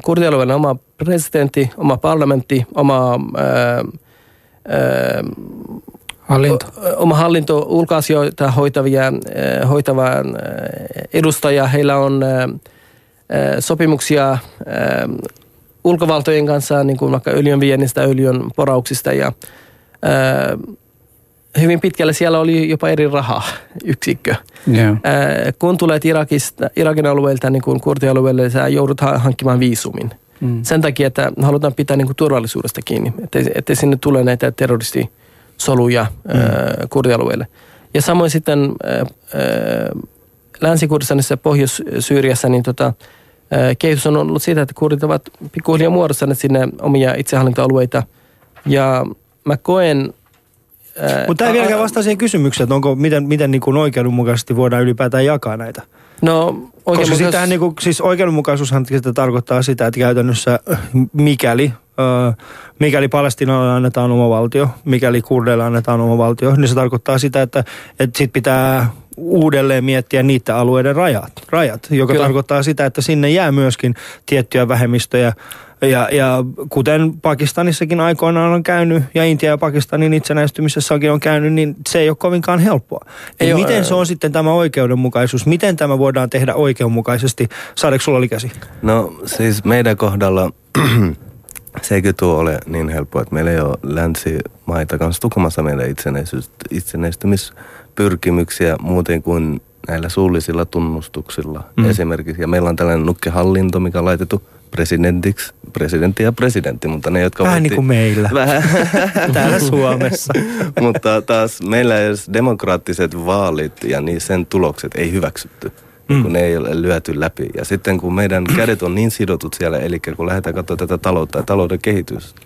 kurdialueella on oma presidentti, oma parlamentti, oma ää, hallinto. oma hallinto ulkoasioita hoitavia, hoitava edustaja. Heillä on sopimuksia ulkovaltojen kanssa, niin kuin vaikka öljyn viennistä, öljyn porauksista ja hyvin pitkälle siellä oli jopa eri raha yksikkö. Yeah. kun tulet Irakista, Irakin alueelta, niin kuin kurdialueelle, sä joudut hankkimaan viisumin. Mm. Sen takia, että halutaan pitää niin kuin turvallisuudesta kiinni, ettei, ettei sinne tule näitä terroristisoluja mm. äh, kurdialueelle. Ja samoin sitten Länsi-Kurdistanissa ja Pohjois-Syyriassa niin tota, kehitys on ollut siitä, että kurdit ovat pikkuhiljaa muodostaneet sinne omia itsehallintoalueita. Ja mä koen mutta tämä ei vieläkään vastaa siihen kysymykseen, että onko, miten, miten niin kuin oikeudenmukaisesti voidaan ylipäätään jakaa näitä. No, Koska sitähän, niin kuin, siis oikeudenmukaisuushan sitä tarkoittaa sitä, että käytännössä mikäli, mikäli Palestinalle annetaan oma valtio, mikäli kurdeille annetaan oma valtio, niin se tarkoittaa sitä, että, että sit pitää uudelleen miettiä niiden alueiden rajat, rajat joka Kyllä. tarkoittaa sitä, että sinne jää myöskin tiettyjä vähemmistöjä, ja, ja kuten Pakistanissakin aikoinaan on käynyt ja Intia ja Pakistanin itsenäistymisessäkin on käynyt, niin se ei ole kovinkaan helppoa. Ei miten ole, se on sitten tämä oikeudenmukaisuus? Miten tämä voidaan tehdä oikeudenmukaisesti? Saadaanko sulla likäsi? No siis meidän kohdalla [clears throat] se eikö tuo ole niin helppoa, että meillä ei ole länsimaita kanssa tukemassa meidän itsenäistymispyrkimyksiä muuten kuin näillä suullisilla tunnustuksilla mm. esimerkiksi. Ja meillä on tällainen nukkehallinto, mikä on laitettu presidentiksi, presidentti ja presidentti, mutta ne, jotka... Vähän niin kuin meillä. [laughs] Vähän. [laughs] Täällä Suomessa. mutta taas meillä edes demokraattiset vaalit ja niin sen tulokset ei hyväksytty. Mm. kun ne ei ole lyöty läpi. Ja sitten kun meidän [clears throat] kädet on niin sidotut siellä, eli kun lähdetään katsomaan tätä taloutta ja talouden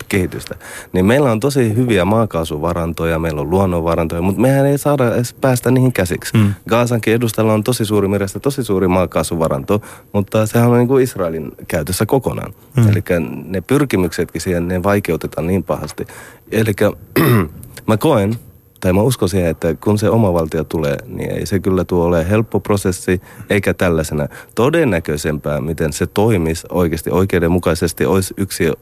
kehitystä, niin meillä on tosi hyviä maakaasuvarantoja, meillä on luonnonvarantoja, mutta mehän ei saada edes päästä niihin käsiksi. Mm. Gaasankin edustalla on tosi suuri merestä, tosi suuri maakaasuvaranto, mutta sehän on niin kuin Israelin käytössä kokonaan. Mm. Eli ne pyrkimyksetkin siihen, ne vaikeutetaan niin pahasti. Eli [clears throat] mä koen, tai mä uskon siihen, että kun se oma valtio tulee, niin ei se kyllä tuo ole helppo prosessi, eikä tällaisena todennäköisempää, miten se toimisi oikeasti oikeudenmukaisesti, olisi yksi ö,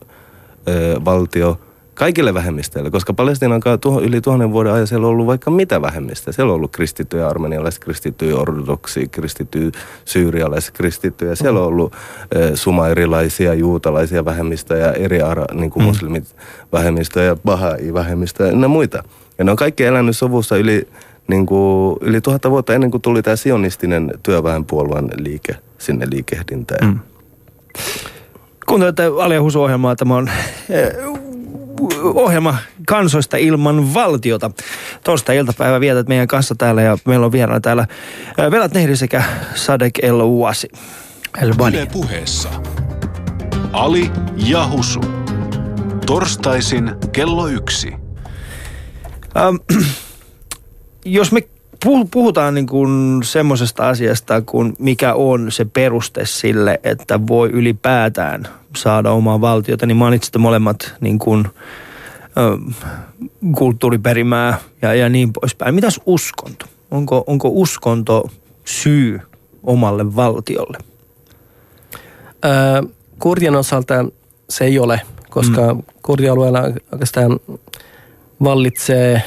valtio kaikille vähemmistöille, koska Palestinan tuho, yli tuhannen vuoden ajan siellä on ollut vaikka mitä vähemmistöjä. Siellä on ollut kristittyjä, armenialaiset kristittyjä, ortodoksi kristittyjä, syyrialaiset kristittyjä. Siellä on ollut ö, sumairilaisia, juutalaisia vähemmistöjä, eri ara, niin kuin mm. muslimit vähemmistöjä, bahai vähemmistöjä ja muita. Ja ne on kaikki elänyt sovussa yli, niin kuin, yli tuhatta vuotta ennen kuin tuli tämä sionistinen työväenpuolueen liike sinne liikehdintään. Mm. Kuuntelette Alia Husu-ohjelmaa. Tämä on eh, ohjelma kansoista ilman valtiota. Tuosta iltapäivä vietät meidän kanssa täällä ja meillä on vieraana täällä eh, Velat Nehri sekä Sadek El Uasi. El puheessa. Ali ja Husu. Torstaisin kello yksi. Ähm, [clears throat] jos me puhutaan niin kuin semmoisesta asiasta, kuin mikä on se peruste sille, että voi ylipäätään saada omaa valtiota, niin mainitsitte molemmat niin kuin, ö, kulttuuriperimää ja, ja niin poispäin. Mitäs uskonto? Onko, onko uskonto syy omalle valtiolle? Öö, kurdien osalta se ei ole, koska mm. kurdialueella oikeastaan vallitsee eh,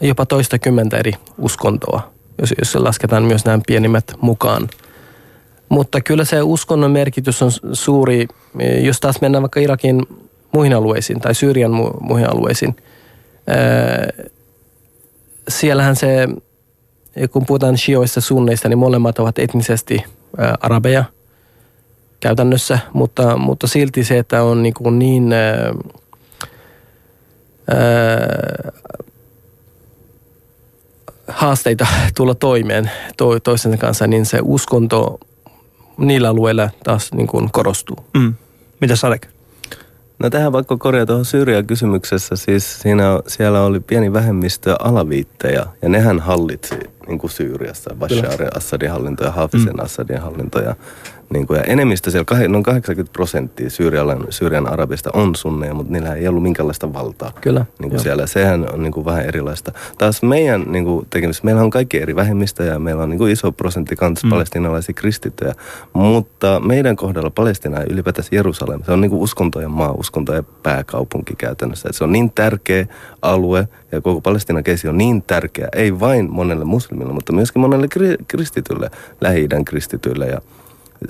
jopa toista kymmentä eri uskontoa, jos, jos lasketaan myös nämä pienimmät mukaan. Mutta kyllä se uskonnon merkitys on suuri, jos taas mennään vaikka Irakin muihin alueisiin tai Syyrian mu- muihin alueisiin. Eh, siellähän se, kun puhutaan shioista sunneista, niin molemmat ovat etnisesti eh, arabeja käytännössä, mutta, mutta silti se, että on niin, kuin niin haasteita [laughs] tulla toimeen to, toisen kanssa, niin se uskonto niillä alueilla taas niin kuin korostuu. Mm. Mitä Sadek? No tähän vaikka korjaa tuohon Syyrian kysymyksessä, siis siinä, siellä oli pieni vähemmistö alaviittejä ja nehän hallitsi niin kuin Syyriassa, Bashar Assadin hallinto ja Hafizin mm. Assadin hallinto ja niin kuin, ja enemmistö siellä, noin 80 prosenttia Syyrian, Syyrian arabista on sunneja, mutta niillä ei ollut minkäänlaista valtaa. Kyllä. Niin kuin siellä, sehän on niin kuin vähän erilaista. Taas meidän niin kuin tekemistä, meillä on kaikki eri vähemmistöjä, meillä on niin kuin iso prosentti kans mm. palestinalaisia kristittyjä, mutta meidän kohdalla Palestina ja ylipäätään Jerusalem, se on niin kuin uskontojen maa, uskontojen pääkaupunki käytännössä. Et se on niin tärkeä alue ja koko Palestinan keisi on niin tärkeä, ei vain monelle muslimille, mutta myöskin monelle kristitylle, lähi-idän kristitylle ja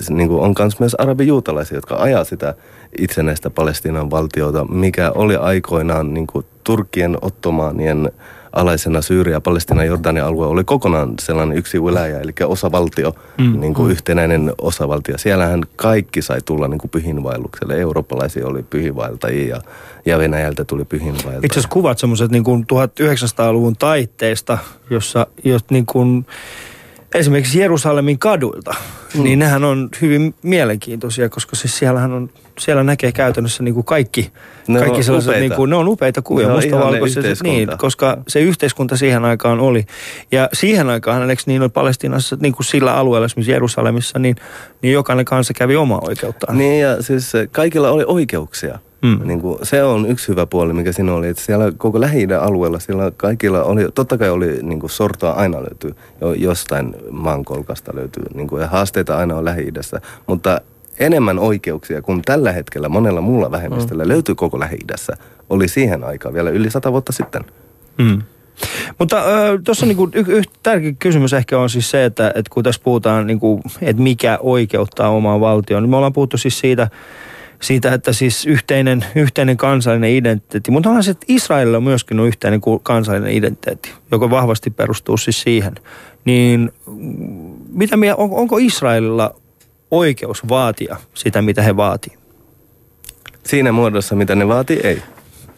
niin kuin on myös arabijuutalaisia, jotka ajaa sitä itsenäistä Palestiinan valtiota, mikä oli aikoinaan niin kuin Turkien ottomaanien alaisena Syyria, Palestina, Jordanian alue oli kokonaan sellainen yksi yläjä, eli osavaltio, mm. niin kuin mm. yhtenäinen osavaltio. Siellähän kaikki sai tulla niin kuin pyhinvaellukselle. Eurooppalaisia oli pyhinvaeltajia ja, ja Venäjältä tuli pyhinvaeltajia. Itse asiassa kuvat semmoiset niin 1900-luvun taitteista, jossa jos niin kuin esimerkiksi Jerusalemin kaduilta, mm. niin nehän on hyvin mielenkiintoisia, koska siis siellähän on, siellä näkee käytännössä niin kuin kaikki, ne kaikki sellaiset, niin kuin, ne on upeita kuvia, mustavalkoiset, niin, koska se yhteiskunta siihen aikaan oli. Ja siihen aikaan, eikö niin oli Palestinassa, niin kuin sillä alueella, esimerkiksi Jerusalemissa, niin, niin jokainen kansa kävi omaa oikeuttaan. Niin ja siis kaikilla oli oikeuksia. Mm. Niin kuin, se on yksi hyvä puoli, mikä siinä oli. Että siellä koko lähi alueella, siellä kaikilla oli, totta kai oli niin kuin sortoa aina löytyy, jo, jostain maankolkasta löytyy. Niin kuin, ja haasteita aina on lähi mutta enemmän oikeuksia kuin tällä hetkellä monella muulla vähemmistöllä mm. löytyy koko lähi oli siihen aikaan vielä yli sata vuotta sitten. Mm. Mutta äh, tuossa niinku, y- y- tärkeä kysymys ehkä on siis se, että, että kun tässä puhutaan, niinku, että mikä oikeuttaa omaan valtioon, niin me ollaan puhuttu siis siitä, siitä, että siis yhteinen, yhteinen kansallinen identiteetti. Mutta onhan se, että Israelilla on myöskin on yhteinen kansallinen identiteetti, joka vahvasti perustuu siis siihen. Niin mitä on, onko Israelilla oikeus vaatia sitä, mitä he vaatii? Siinä muodossa, mitä ne vaatii, ei.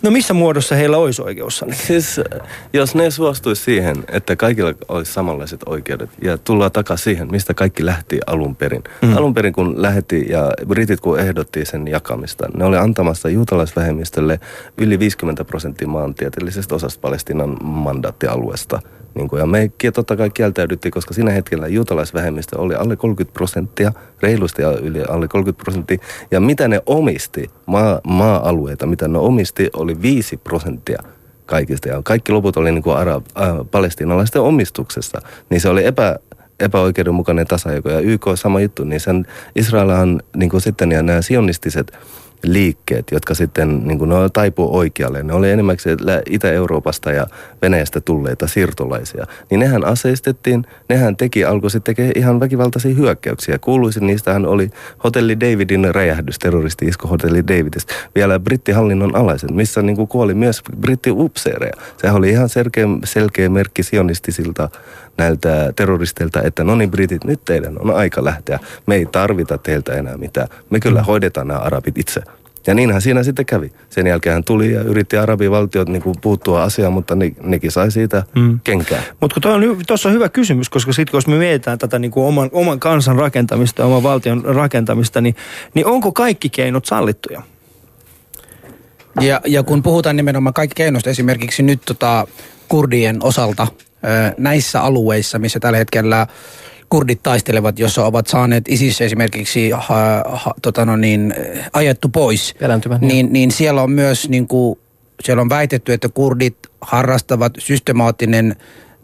No missä muodossa heillä olisi oikeus Siis jos ne suostuisi siihen, että kaikilla olisi samanlaiset oikeudet ja tullaan takaisin siihen, mistä kaikki lähti alun perin. Mm. Alun perin kun lähetti ja britit kun ehdotti sen jakamista, ne oli antamassa juutalaisvähemmistölle yli 50 prosenttia maantieteellisestä osasta Palestinan mandaattialueesta – niin kuin, ja me totta kai kieltäydyttiin, koska siinä hetkellä juutalaisvähemmistö oli alle 30 prosenttia, reilusti yli alle 30 prosenttia. Ja mitä ne omisti, maa, maa-alueita, mitä ne omisti, oli 5 prosenttia kaikista. Ja kaikki loput oli niin kuin arab, äh, palestinalaisten omistuksessa. Niin se oli epä, epäoikeudenmukainen tasajako. Ja YK sama juttu, niin sen Israelhan niin kuin sitten ja nämä sionistiset liikkeet, jotka sitten niin kuin ne taipuu oikealle. Ne oli enimmäkseen Itä-Euroopasta ja Venäjästä tulleita siirtolaisia. Niin nehän aseistettiin, nehän teki, alkoi sitten tekemään ihan väkivaltaisia hyökkäyksiä. Kuuluisin niistähän oli Hotelli Davidin räjähdys, terroristi-isku Hotelli Davidista. Vielä brittihallinnon alaisen, missä niin kuin kuoli myös brittiupseereja. Sehän oli ihan selkeä, selkeä merkki sionistisilta näiltä terroristeilta, että no niin britit, nyt teidän on aika lähteä. Me ei tarvita teiltä enää mitään. Me kyllä mm. hoidetaan nämä arabit itse. Ja niinhän siinä sitten kävi. Sen jälkeen hän tuli ja yritti arabivaltiot niin kuin puuttua asiaan, mutta ne, nekin sai siitä mm. kenkää. Mutta tuossa on, on hyvä kysymys, koska sitten jos me mietitään tätä niin kuin oman, oman kansan rakentamista ja oman valtion rakentamista, niin, niin onko kaikki keinot sallittuja? Ja, ja kun puhutaan nimenomaan kaikki keinoista, esimerkiksi nyt tota, kurdien osalta näissä alueissa, missä tällä hetkellä kurdit taistelevat, jossa ovat saaneet ISIS esimerkiksi ha, ha, tota no niin, ajettu pois, niin, niin siellä on myös niin kuin, siellä on väitetty, että kurdit harrastavat systemaattinen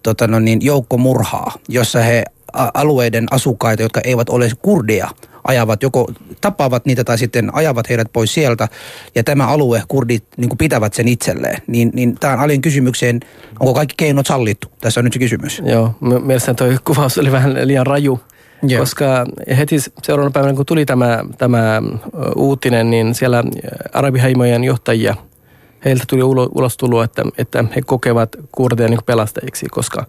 tota no niin, joukkomurhaa, jossa he alueiden asukkaita, jotka eivät ole kurdia, ajavat, joko tapaavat niitä tai sitten ajavat heidät pois sieltä. Ja tämä alue, kurdit niin kuin pitävät sen itselleen. Niin, niin tämä on Alin kysymykseen, onko kaikki keinot sallittu? Tässä on nyt se kysymys. Joo, mielestäni tuo kuvaus oli vähän liian raju. Joo. Koska heti seuraavana päivänä, kun tuli tämä, tämä uutinen, niin siellä arabiheimojen johtajia, heiltä tuli ulos tulo, että, että he kokevat kurdeja niin pelastajiksi, koska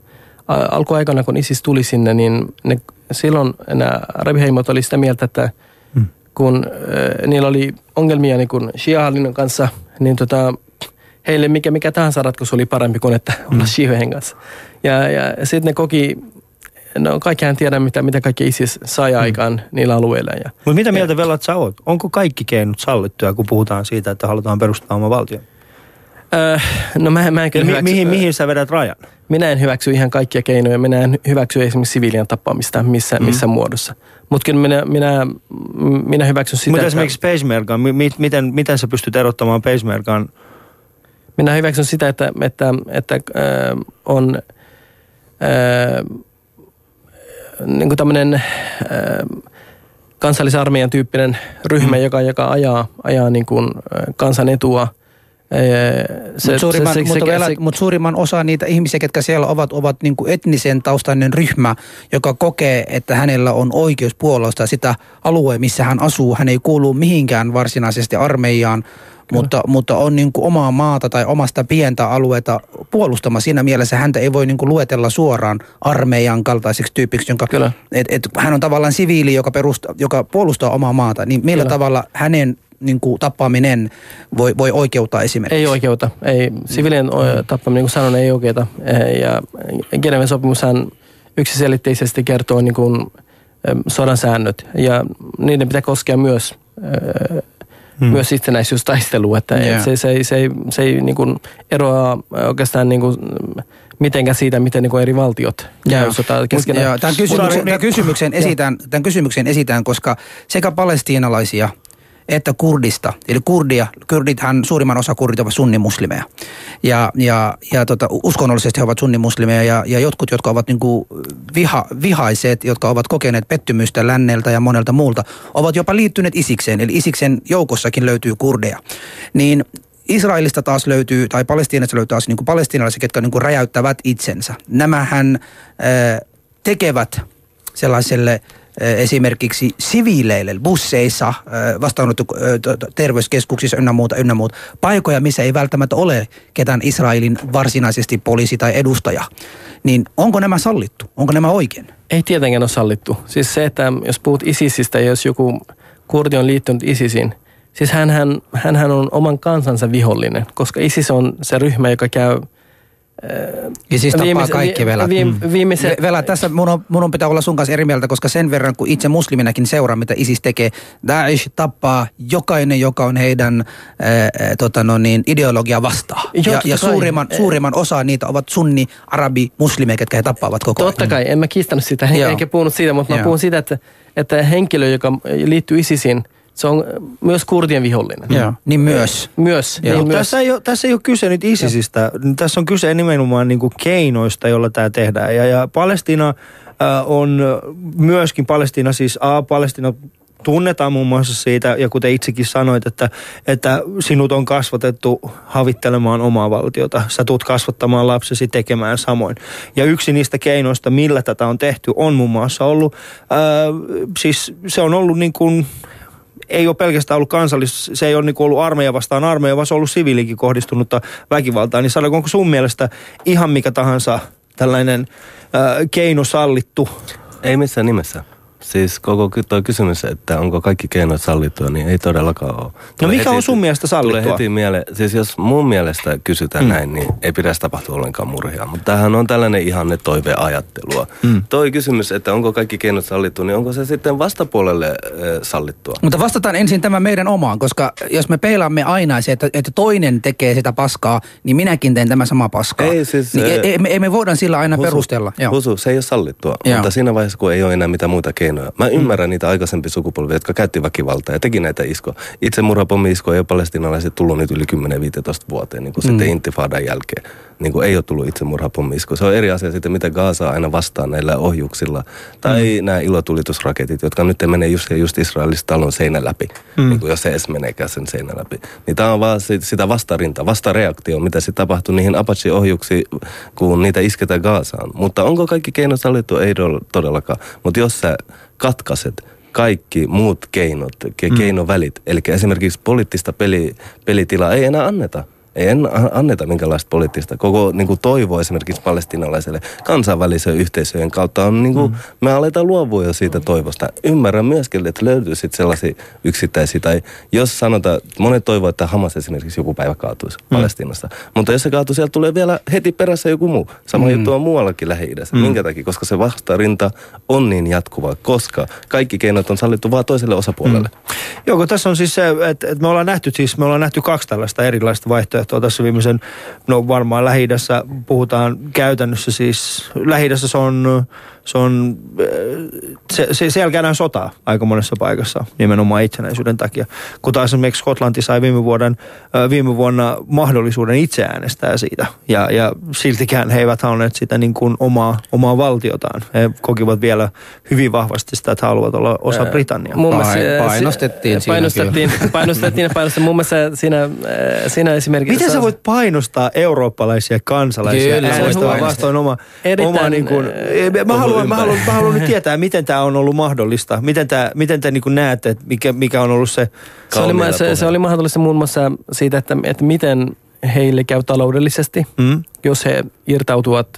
alkuaikana, kun ISIS tuli sinne, niin ne silloin nämä arabiheimot oli sitä mieltä, että hmm. kun äh, niillä oli ongelmia niin kun shia kanssa, niin tota, heille mikä, mikä tahansa ratkaisu oli parempi kuin että olla hmm. shiojen kanssa. Ja, ja sitten ne koki, no kaikkihan tiedä mitä, mitä kaikki ISIS sai hmm. aikaan niillä alueilla. Ja, Mutta mitä mieltä Velat sä oot? Onko kaikki keinot sallittuja, kun puhutaan siitä, että halutaan perustaa oma valtio? Öö, no mä, mä en kyllä hyväksy, mihin, mihin sä vedät rajan? Minä en hyväksy ihan kaikkia keinoja. Minä en hyväksy esimerkiksi siviilien tappamista missä, mm. missä muodossa. Mutta kyllä minä, minä, minä hyväksyn sitä, Mutta esimerkiksi pacemaker, miten, miten sä pystyt erottamaan pacemakeran? Minä hyväksyn sitä, että, että, että äh, on äh, niin kuin tämmöinen äh, kansallisarmeijan tyyppinen ryhmä, mm. joka, joka ajaa, ajaa niin kuin kansan etua – se, mutta suurimman, se, se, mutta, se, se, mutta suurimman osa niitä ihmisiä, ketkä siellä ovat, ovat niin kuin etnisen taustainen ryhmä, joka kokee, että hänellä on oikeus puolustaa sitä alueen, missä hän asuu. Hän ei kuulu mihinkään varsinaisesti armeijaan, mutta, mutta on niin kuin omaa maata tai omasta pientä alueita puolustama. Siinä mielessä häntä ei voi niin kuin luetella suoraan armeijan kaltaiseksi tyypiksi, jonka, et, et, hän on tavallaan siviili, joka, perusta, joka puolustaa omaa maata. Niin millä Kyllä. tavalla hänen niin kuin tappaminen voi, voi oikeuttaa esimerkiksi? Ei oikeuta. Ei. Sivilien mm. tappaminen, niin kuin sanon, ei oikeuta. Ja Geneven sopimushan yksiselitteisesti kertoo niin kuin sodan säännöt ja niiden pitää koskea myös hmm. myös itsenäisyystaistelua, että yeah. se, se, ei, se ei, se ei niin kuin eroa oikeastaan niin kuin mitenkään siitä, miten niin eri valtiot käy sota keskenään. Tämän kysymyksen, tämän, kysymyksen esitän, tämän kysymyksen esitän, koska sekä palestiinalaisia – että kurdista. Eli kurdia, kurdithan, suurimman osa kurdit ovat sunnimuslimeja. Ja, ja, ja tota, uskonnollisesti he ovat sunnimuslimeja ja, ja jotkut, jotka ovat niinku viha, vihaiset, jotka ovat kokeneet pettymystä länneltä ja monelta muulta, ovat jopa liittyneet isikseen. Eli isiksen joukossakin löytyy kurdeja. Niin Israelista taas löytyy, tai Palestiinasta löytyy taas niin kuin palestiinalaisia, ketkä niin kuin räjäyttävät itsensä. Nämähän äh, tekevät sellaiselle esimerkiksi siviileille busseissa, vastaanotto terveyskeskuksissa ynnä muuta, ynnä muuta. Paikoja, missä ei välttämättä ole ketään Israelin varsinaisesti poliisi tai edustaja. Niin onko nämä sallittu? Onko nämä oikein? Ei tietenkään ole sallittu. Siis se, että jos puhut ISISistä ja jos joku kurdi on liittynyt ISISin, Siis hän, hän on oman kansansa vihollinen, koska ISIS on se ryhmä, joka käy ja siis tappaa viimeise, kaikki velat. Vi, mm. viimeise, velat. Tässä mun on, mun on pitää olla sun kanssa eri mieltä, koska sen verran, kun itse musliminakin seuraa, mitä ISIS tekee, Daesh tappaa jokainen, joka on heidän ää, tota no niin, ideologia vastaan. ja, ja suurimman, suurimman osa niitä ovat sunni, arabi, muslimeja, ketkä he tappaavat koko ajan. Totta kai, en mä kiistänyt sitä, enkä puhunut siitä, mutta Joo. mä puhun siitä, että, että henkilö, joka liittyy ISISin, se on myös kurdien vihollinen. Joo, niin myös. Myös. Joo. Niin myös. Tässä, ei ole, tässä ei ole kyse nyt ISISistä. Joo. Tässä on kyse nimenomaan niin kuin keinoista, joilla tämä tehdään. Ja, ja Palestina äh, on myöskin, Palestina siis A, Palestina tunnetaan muun muassa siitä, ja kuten itsekin sanoit, että, että sinut on kasvatettu havittelemaan omaa valtiota. Sä tulet kasvattamaan lapsesi tekemään samoin. Ja yksi niistä keinoista, millä tätä on tehty, on muun muassa ollut, äh, siis se on ollut niin kuin ei ole pelkästään ollut kansallis, se ei ole niin ollut armeija vastaan armeija, vaan se on ollut siviilikin kohdistunutta väkivaltaa. Niin sanotaanko onko sun mielestä ihan mikä tahansa tällainen äh, keino sallittu? Ei missään nimessä. Siis koko tuo kysymys, että onko kaikki keinot sallittua, niin ei todellakaan ole. Tulee no mikä heti, on sun mielestä sallittua? Tulee heti miele, siis jos mun mielestä kysytään mm. näin, niin ei pidä tapahtua ollenkaan murhia. Mutta tämähän on tällainen ihanne toiveajattelua. Mm. Toi kysymys, että onko kaikki keinot sallittua, niin onko se sitten vastapuolelle äh, sallittua? Mutta vastataan ensin tämä meidän omaan, koska jos me peilaamme aina se, että, että toinen tekee sitä paskaa, niin minäkin teen tämä sama paskaa. Ei, siis, niin, ei, ei, me, ei me voida sillä aina husu, perustella. Joo. Husu, se ei ole sallittua, Joo. mutta siinä vaiheessa, kun ei ole enää mitään muuta keinoja, keinoja. Mä ymmärrän mm. niitä aikaisempi sukupolvia, jotka käytti väkivaltaa ja teki näitä iskoja. Itse murhapommi-iskoja ei ole palestinalaiset tullut nyt yli 10-15 vuoteen, niin kuin mm. sitten intifadan jälkeen. Niin kuin ei ole tullut itse murhapommi Se on eri asia sitten, mitä Gaasa aina vastaa näillä ohjuksilla. Tai mm. nämä ilotulitusraketit, jotka nyt menee just, just Israelista talon seinän läpi. Mm. Niin kuin jos se edes meneekään sen seinän läpi. Niin tämä on vaan sitä vastarinta, vastareaktio, mitä se tapahtuu niihin Apache-ohjuksiin, kun niitä isketään Gaasaan. Mutta onko kaikki keinot sallittu? Ei todellakaan. Mutta jos sä katkaiset kaikki muut keinot, ke- keinovälit. Mm. Eli esimerkiksi poliittista peli, pelitilaa ei enää anneta ei en anneta minkälaista poliittista. Koko niin kuin toivo esimerkiksi palestinalaiselle kansainvälisen yhteisöjen kautta on, niin kuin, mm. me aletaan luovua jo siitä toivosta. Ymmärrän myöskin, että löytyy sitten sellaisia yksittäisiä, tai jos sanotaan, monet toivoo, että Hamas esimerkiksi joku päivä kaatuisi mm. Palestinasta. Mutta jos se kaatuu, sieltä tulee vielä heti perässä joku muu. Sama mm. juttu on muuallakin Lähi-idässä. Mm. Minkä takia? Koska se vastarinta on niin jatkuva, koska kaikki keinot on sallittu vain toiselle osapuolelle. Mm. Joo, kun tässä on siis se, että, että me ollaan nähty siis, me ollaan nähty kaksi tällaista erilaista vaihtoehtoa vaihtoehtoa tässä viimeisen, no varmaan lähi puhutaan käytännössä siis, lähi se on se on, se, se, siellä käydään sotaa aika monessa paikassa nimenomaan itsenäisyyden takia. Kun taas esimerkiksi Skotlanti sai viime, vuoden, viime vuonna mahdollisuuden itse äänestää siitä. Ja, ja siltikään he eivät halunneet sitä niin kuin omaa, omaa valtiotaan. He kokivat vielä hyvin vahvasti sitä, että haluavat olla osa Britanniaa. Muun muassa, painostettiin siinä painostettiin, [laughs] painostettiin ja painostettiin. Muun muassa siinä, siinä esimerkiksi... Miten sä voit painostaa eurooppalaisia kansalaisia Kyllä, äänestämään vastoin oma, oma niin kuin, mä haluan haluan, mä, haluan, mä haluan nyt tietää, miten tämä on ollut mahdollista. Miten, tää, miten te niin näette, että mikä, mikä on ollut se... Se oli, se, se oli mahdollista muun muassa siitä, että, että miten heille käy taloudellisesti, mm. jos he irtautuvat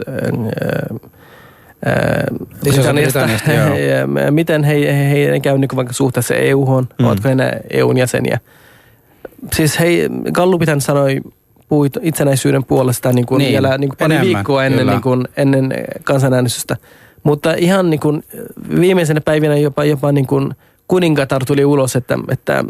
Britanniasta. [laughs] miten he, he, he käy niin vaikka suhteessa EU-hon, mm. ovatko he EUn jäseniä. Siis hei, Gallupitän sanoi puhui itsenäisyyden puolesta niin kuin niin, vielä niin kuin pari enemmän, viikkoa ennen, niin kuin, ennen kansanäänestystä. Mutta ihan niin kuin viimeisenä päivinä jopa, jopa niin kuin kuningatar tuli ulos, että, että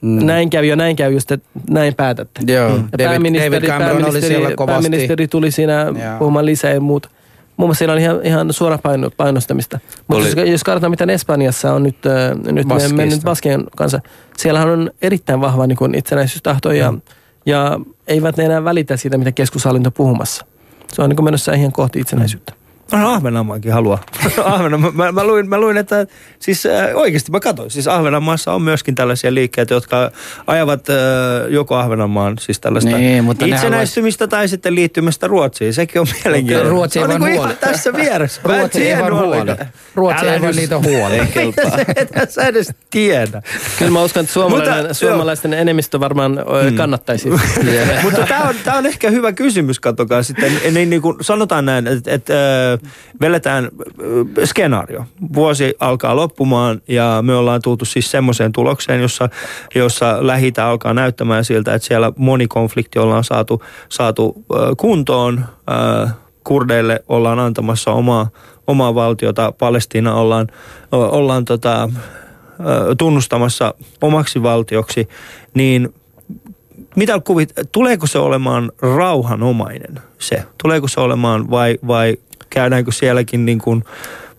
Mm. Näin kävi ja näin käy just, että näin päätätte. Joo, ja David, pääministeri, David Cameron pääministeri, oli siellä kovasti. Pääministeri tuli siinä Joo. puhumaan lisää ja muuta. Muun muassa siinä oli ihan, ihan suora paino, painostamista. Mutta jos, jos katsotaan, mitä Espanjassa on nyt, äh, nyt mennyt Baskien kanssa, siellähän on erittäin vahva niin kuin itsenäisyystahto ja, mm. ja eivät ne enää välitä siitä, mitä keskushallinto puhumassa. Se on niin kuin menossa ihan kohti itsenäisyyttä. No Ahvenanmaankin haluaa. [laughs] Ahvenanma, mä, mä, luin, mä luin, että siis äh, oikeasti mä katsoin, siis Ahvenanmaassa on myöskin tällaisia liikkeitä, jotka ajavat äh, joko Ahvenanmaan siis tällaista niin, mutta itsenäistymistä tai sitten liittymistä Ruotsiin. Sekin on mielenkiintoista. Ruotsi ei vaan niin huoli. tässä vieressä. Ruotsi ei vaan huoli. Ruotsi ei vaan niitä huoli. Ethän sä edes tiedä. Kyllä mä uskon, että suomalainen, mutta, suomalaisten joo. enemmistö varmaan mm. kannattaisi. [laughs] mutta tämä on, tää on ehkä hyvä kysymys, katsokaa sitten. Niin, niin kuin sanotaan näin, että, että veletään skenaario. Vuosi alkaa loppumaan ja me ollaan tultu siis semmoiseen tulokseen, jossa, jossa lähitä alkaa näyttämään siltä, että siellä moni konflikti ollaan saatu, saatu kuntoon. Kurdeille ollaan antamassa omaa, omaa valtiota, Palestiina ollaan, ollaan tota, tunnustamassa omaksi valtioksi, niin mitä kuvit, tuleeko se olemaan rauhanomainen se? Tuleeko se olemaan vai, vai käydäänkö sielläkin niin kuin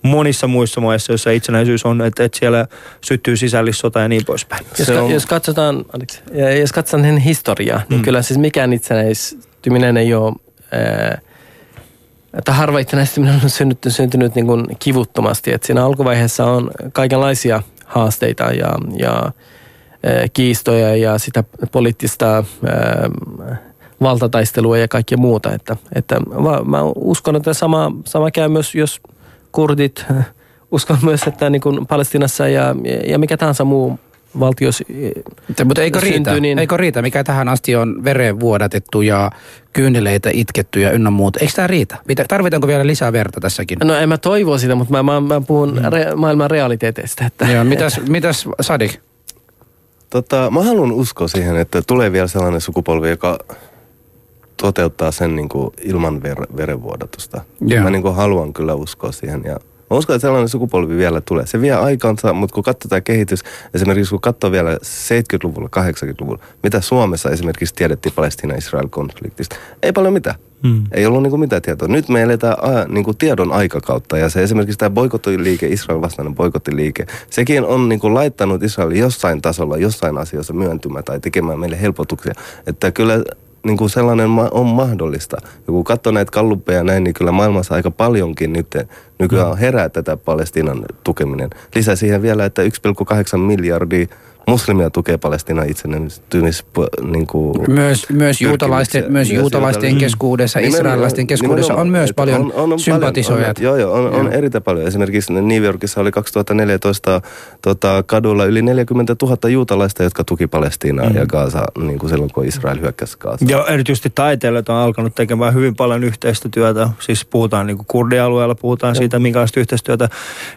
monissa muissa maissa, joissa itsenäisyys on, että, että siellä syttyy sisällissota ja niin poispäin. Jos, ka- on... jos katsotaan, anteeksi, jos katsotaan historiaa, niin mm. kyllä siis mikään itsenäistyminen ei ole, ää, että harva itsenäistyminen on syntynyt, syntynyt niin kuin kivuttomasti. Että siinä alkuvaiheessa on kaikenlaisia haasteita ja, ja kiistoja ja sitä poliittista valtataistelua ja kaikkea muuta. Että, että mä uskon, että sama, sama käy myös, jos kurdit, [laughs] uskon myös, että niin kuin Palestinassa ja, ja mikä tahansa muu valtio Mutta eikö syntyy, riitä? Niin... Eikö riitä, mikä tähän asti on veren vuodatettu ja kyyneleitä itketty ja ynnä muuta. Eikö tämä riitä? Tarvitaanko vielä lisää verta tässäkin? No en mä toivoa sitä, mutta mä, mä, mä puhun mm. re, maailman realiteeteista. Että... Joo, mitäs, mitäs Sadik? Tota, mä haluan uskoa siihen, että tulee vielä sellainen sukupolvi, joka toteuttaa sen niin kuin ilman ver- verenvuodatusta. Yeah. Mä niin kuin haluan kyllä uskoa siihen ja Mä uskon, että sellainen sukupolvi vielä tulee. Se vie aikansa, mutta kun katsotaan kehitys, esimerkiksi kun katsoo vielä 70-luvulla, 80-luvulla, mitä Suomessa esimerkiksi tiedettiin Palestina-Israel-konfliktista, ei paljon mitään. Hmm. Ei ollut niin kuin mitään tietoa. Nyt me eletään a, niin kuin tiedon aikakautta ja se esimerkiksi tämä boikottiliike, Israel vastainen boikottiliike, sekin on niin kuin laittanut Israelin jossain tasolla, jossain asioissa myöntymään tai tekemään meille helpotuksia. Että kyllä niin kuin sellainen on mahdollista. Ja kun katsoo näitä kalluppeja näin, niin kyllä maailmassa aika paljonkin nyt nykyään mm. herää tätä Palestiinan tukeminen. Lisää siihen vielä, että 1,8 miljardia muslimia tukee Palestinan itsenäistymis... Niin kuin myös, myös juutalaisten, myös myös juutalaisten keskuudessa, mm. israelilaisten keskuudessa on myös paljon on, on, on sympatisoijat. Paljon, on, joo, joo, on, on erittäin paljon. Esimerkiksi New Yorkissa oli 2014 tota, kadulla yli 40 000 juutalaista, jotka tuki Palestiinaa mm. ja Gaasa niin kuin silloin, kun Israel hyökkäsi Gaasa. Joo, erityisesti taiteilijat on alkanut tekemään hyvin paljon yhteistä työtä. Siis puhutaan niin kuin kurdialueella, puhutaan Joo. siitä, minkälaista yhteistyötä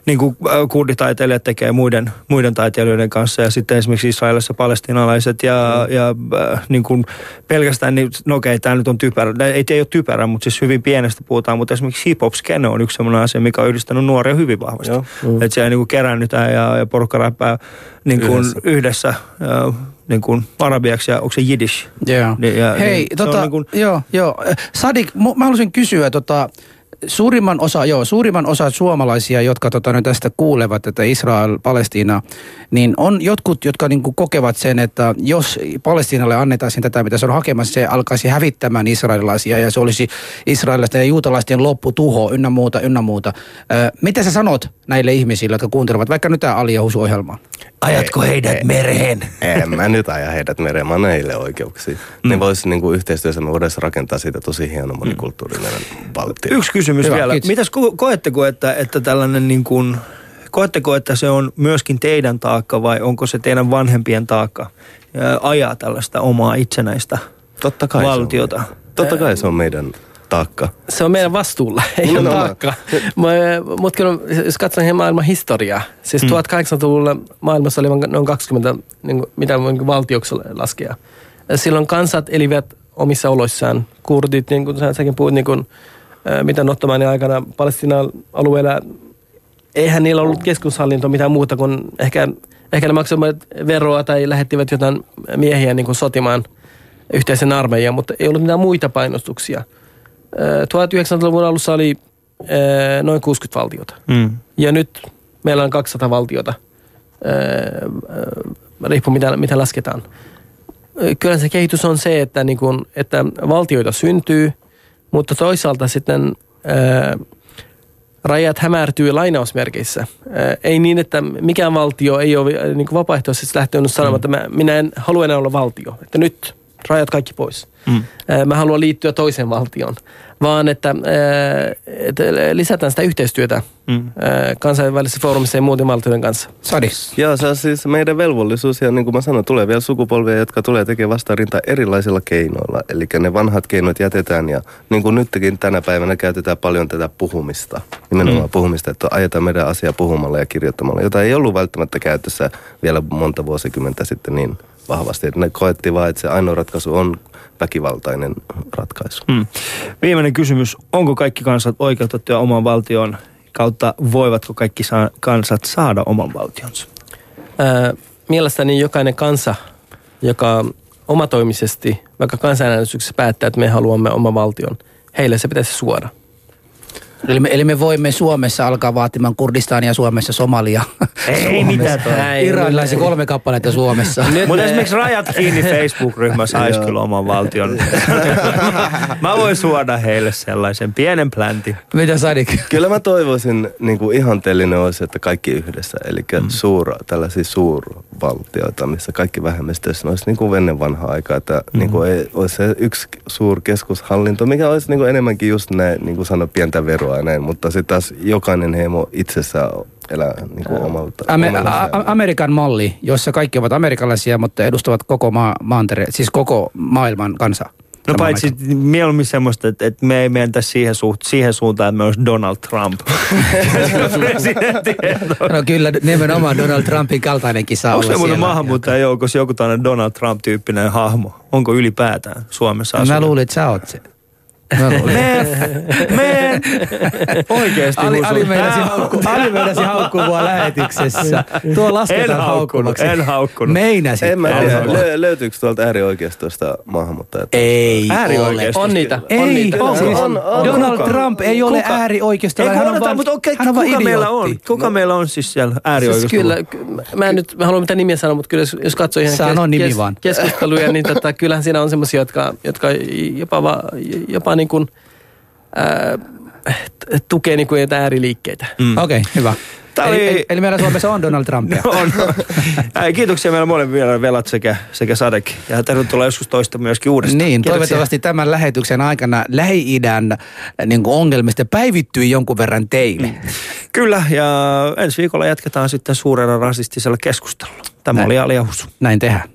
niin kuin äh, kurditaiteilijat tekee muiden, muiden taiteilijoiden kanssa ja sitten esimerkiksi Israelissa palestinalaiset ja, mm. ja äh, niin kuin pelkästään, niin, no okei, tämä nyt on typerä, ei, ei ole typerä, mutta siis hyvin pienestä puhutaan, mutta esimerkiksi hip-hop skene on yksi sellainen asia, mikä on yhdistänyt nuoria hyvin vahvasti. Mm. Että siellä niin kuin kerännytään ja, ja porukka räppää niin kuin yhdessä, yhdessä ja, niin kuin arabiaksi ja onko se jiddish? Yeah. Niin, ja, Hei, niin, tota, niin kuin... joo, joo. Sadik, mä haluaisin kysyä, tota, Suurimman osa, joo, suurimman osa suomalaisia, jotka tota, nyt tästä kuulevat, että Israel, Palestiina, niin on jotkut, jotka niin kuin kokevat sen, että jos Palestiinalle annetaan tätä, mitä se on hakemassa, se alkaisi hävittämään israelilaisia ja se olisi israelilaisten ja juutalaisten lopputuho ynnä muuta, ynnä muuta. Ö, mitä sä sanot näille ihmisille, jotka kuuntelevat vaikka nyt tämä Ali ohjelma Ajatko heidät ei, mereen? En mä nyt aja heidät mereen, mä heille oikeuksia. Mm. Niin voisi niin yhteistyössä me voidaan rakentaa siitä tosi hieno monikulttuurinen mm. valtio. Yksi kysymys Hyvä, vielä. Kiitos. Mitäs ko- koetteko, että, että tällainen niin kuin, koetteko, että se on myöskin teidän taakka vai onko se teidän vanhempien taakka ajaa tällaista omaa itsenäistä Totta kai valtiota? Se on, totta kai se on meidän taakka. Se on meidän vastuulla, [laughs] ei no, ole taakka. Mutta jos katson maailman historiaa, siis mm. 1800-luvulla maailmassa oli noin 20, niin kuin, mitä niin valtioksi laskea. Silloin kansat elivät omissa oloissaan. Kurdit, niin kuin säkin puhuit, niin kuin, mitä Ottomanin aikana Palestinan alueella, eihän niillä ollut keskushallinto mitään muuta kuin ehkä, ehkä ne maksoivat veroa tai lähettivät jotain miehiä niin kuin sotimaan yhteisen armeijan, mutta ei ollut mitään muita painostuksia – 1900-luvun alussa oli noin 60 valtiota. Mm. Ja nyt meillä on 200 valtiota, riippuu mitä, mitä lasketaan. Kyllä se kehitys on se, että, niin kun, että valtioita syntyy, mutta toisaalta sitten ää, rajat hämärtyy lainausmerkeissä. Ää, ei niin, että mikään valtio ei ole niin vapaaehtoisesti lähtenyt sanomaan, mm. että mä, minä en halua enää olla valtio. Että nyt rajat kaikki pois. Mm. Mä haluan liittyä toiseen valtioon, vaan että, että lisätään sitä yhteistyötä mm. kansainvälisessä foorumissa ja muuten valtioiden kanssa. Sadi. Joo, se on siis meidän velvollisuus ja niin kuin mä sanoin, tulee vielä sukupolvia, jotka tulee tekemään vastarintaa erilaisilla keinoilla. Eli ne vanhat keinot jätetään ja niin kuin nytkin tänä päivänä käytetään paljon tätä puhumista. Nimenomaan mm. puhumista, että ajetaan meidän asiaa puhumalla ja kirjoittamalla, jota ei ollut välttämättä käytössä vielä monta vuosikymmentä sitten niin vahvasti. Ne koettiin vaan, että se ainoa ratkaisu on väkivaltainen ratkaisu. Hmm. Viimeinen kysymys. Onko kaikki kansat oikeutettuja oman valtion kautta? Voivatko kaikki saa, kansat saada oman valtionsa? Ää, mielestäni jokainen kansa, joka omatoimisesti, vaikka kansanäänestyksessä päättää, että me haluamme oman valtion, heille se pitäisi suoda. Eli me, eli me voimme Suomessa alkaa vaatimaan Kurdistania Suomessa Somalia. Ei mitään Iranilaisia kolme kappaletta Suomessa. [laughs] Mutta esimerkiksi Rajat kiinni Facebook-ryhmä saisi [laughs] kyllä oman valtion. [laughs] mä voin suoda heille sellaisen pienen plänti. Mitä Sadik? Kyllä mä toivoisin, niin kuin ihanteellinen olisi, että kaikki yhdessä. Eli mm. suur, tällaisia suurvaltioita, missä kaikki vähemmistöissä olisi niin kuin ennen vanhaa aikaa. Että mm. niin kuin ei, olisi se yksi suur keskushallinto, mikä olisi niin kuin enemmänkin just näin, niin kuin sano, pientä veroa ja näin, mutta sitten taas jokainen heimo itsessään elää niin kuin omalta. Ame- a- Amerikan malli, jossa kaikki ovat amerikkalaisia, mutta edustavat koko maa, maantere, siis koko maailman kansaa. No paitsi aika. mieluummin semmoista, että, että me ei mentä siihen, suht, siihen suuntaan, että me olisi Donald Trump. [laughs] no kyllä, nimenomaan Donald Trumpin kaltainenkin saa Onko olla. Onko joukossa joku tällainen Donald Trump-tyyppinen hahmo? Onko ylipäätään Suomessa Mä luulin, että sä oot se. Me, me, oikeesti Ali, Ali meinasi, haukku, Ali meinasi haukkua mua lähetyksessä. Tuo lasketaan en haukkumaksi. En haukkunut. Meinasit. En mä tiedä, lö, löytyykö tuolta äärioikeistosta maahanmuuttajat? Ei äärioikeistosta. On niitä. Ei, on niitä. On, siis on, on, Donald kuka? Trump ei ole kuka? äärioikeistolainen. Hän on vaan, mutta okei, on kuka meillä on? Kuka meillä on siis siellä äärioikeistolla? Siis kyllä, mä en nyt mä haluan mitään nimiä sanoa, mutta kyllä jos, jos katsoo ihan Sano nimi vaan. [laughs] [laughs] keskusteluja, niin tota, kyllähän siinä on semmoisia, jotka, jotka jopa, jopa niin kuin, ää, tukee niin kuin jotain ääriliikkeitä. Mm. Okei, okay, hyvä. Eli, oli... eli, meillä Suomessa on Donald Trump. No, [laughs] on. Kiitoksia meillä molemmille vielä velat sekä, sekä Sadek. Ja tervetuloa joskus toista myöskin uudestaan. Niin, Kiitoksia. toivottavasti tämän lähetyksen aikana Lähi-idän niin ongelmista päivittyy jonkun verran teille. Mm. Kyllä, ja ensi viikolla jatketaan sitten suurella rasistisella keskustelulla. Tämä Näin. oli Ali Ahusu. Näin tehdään.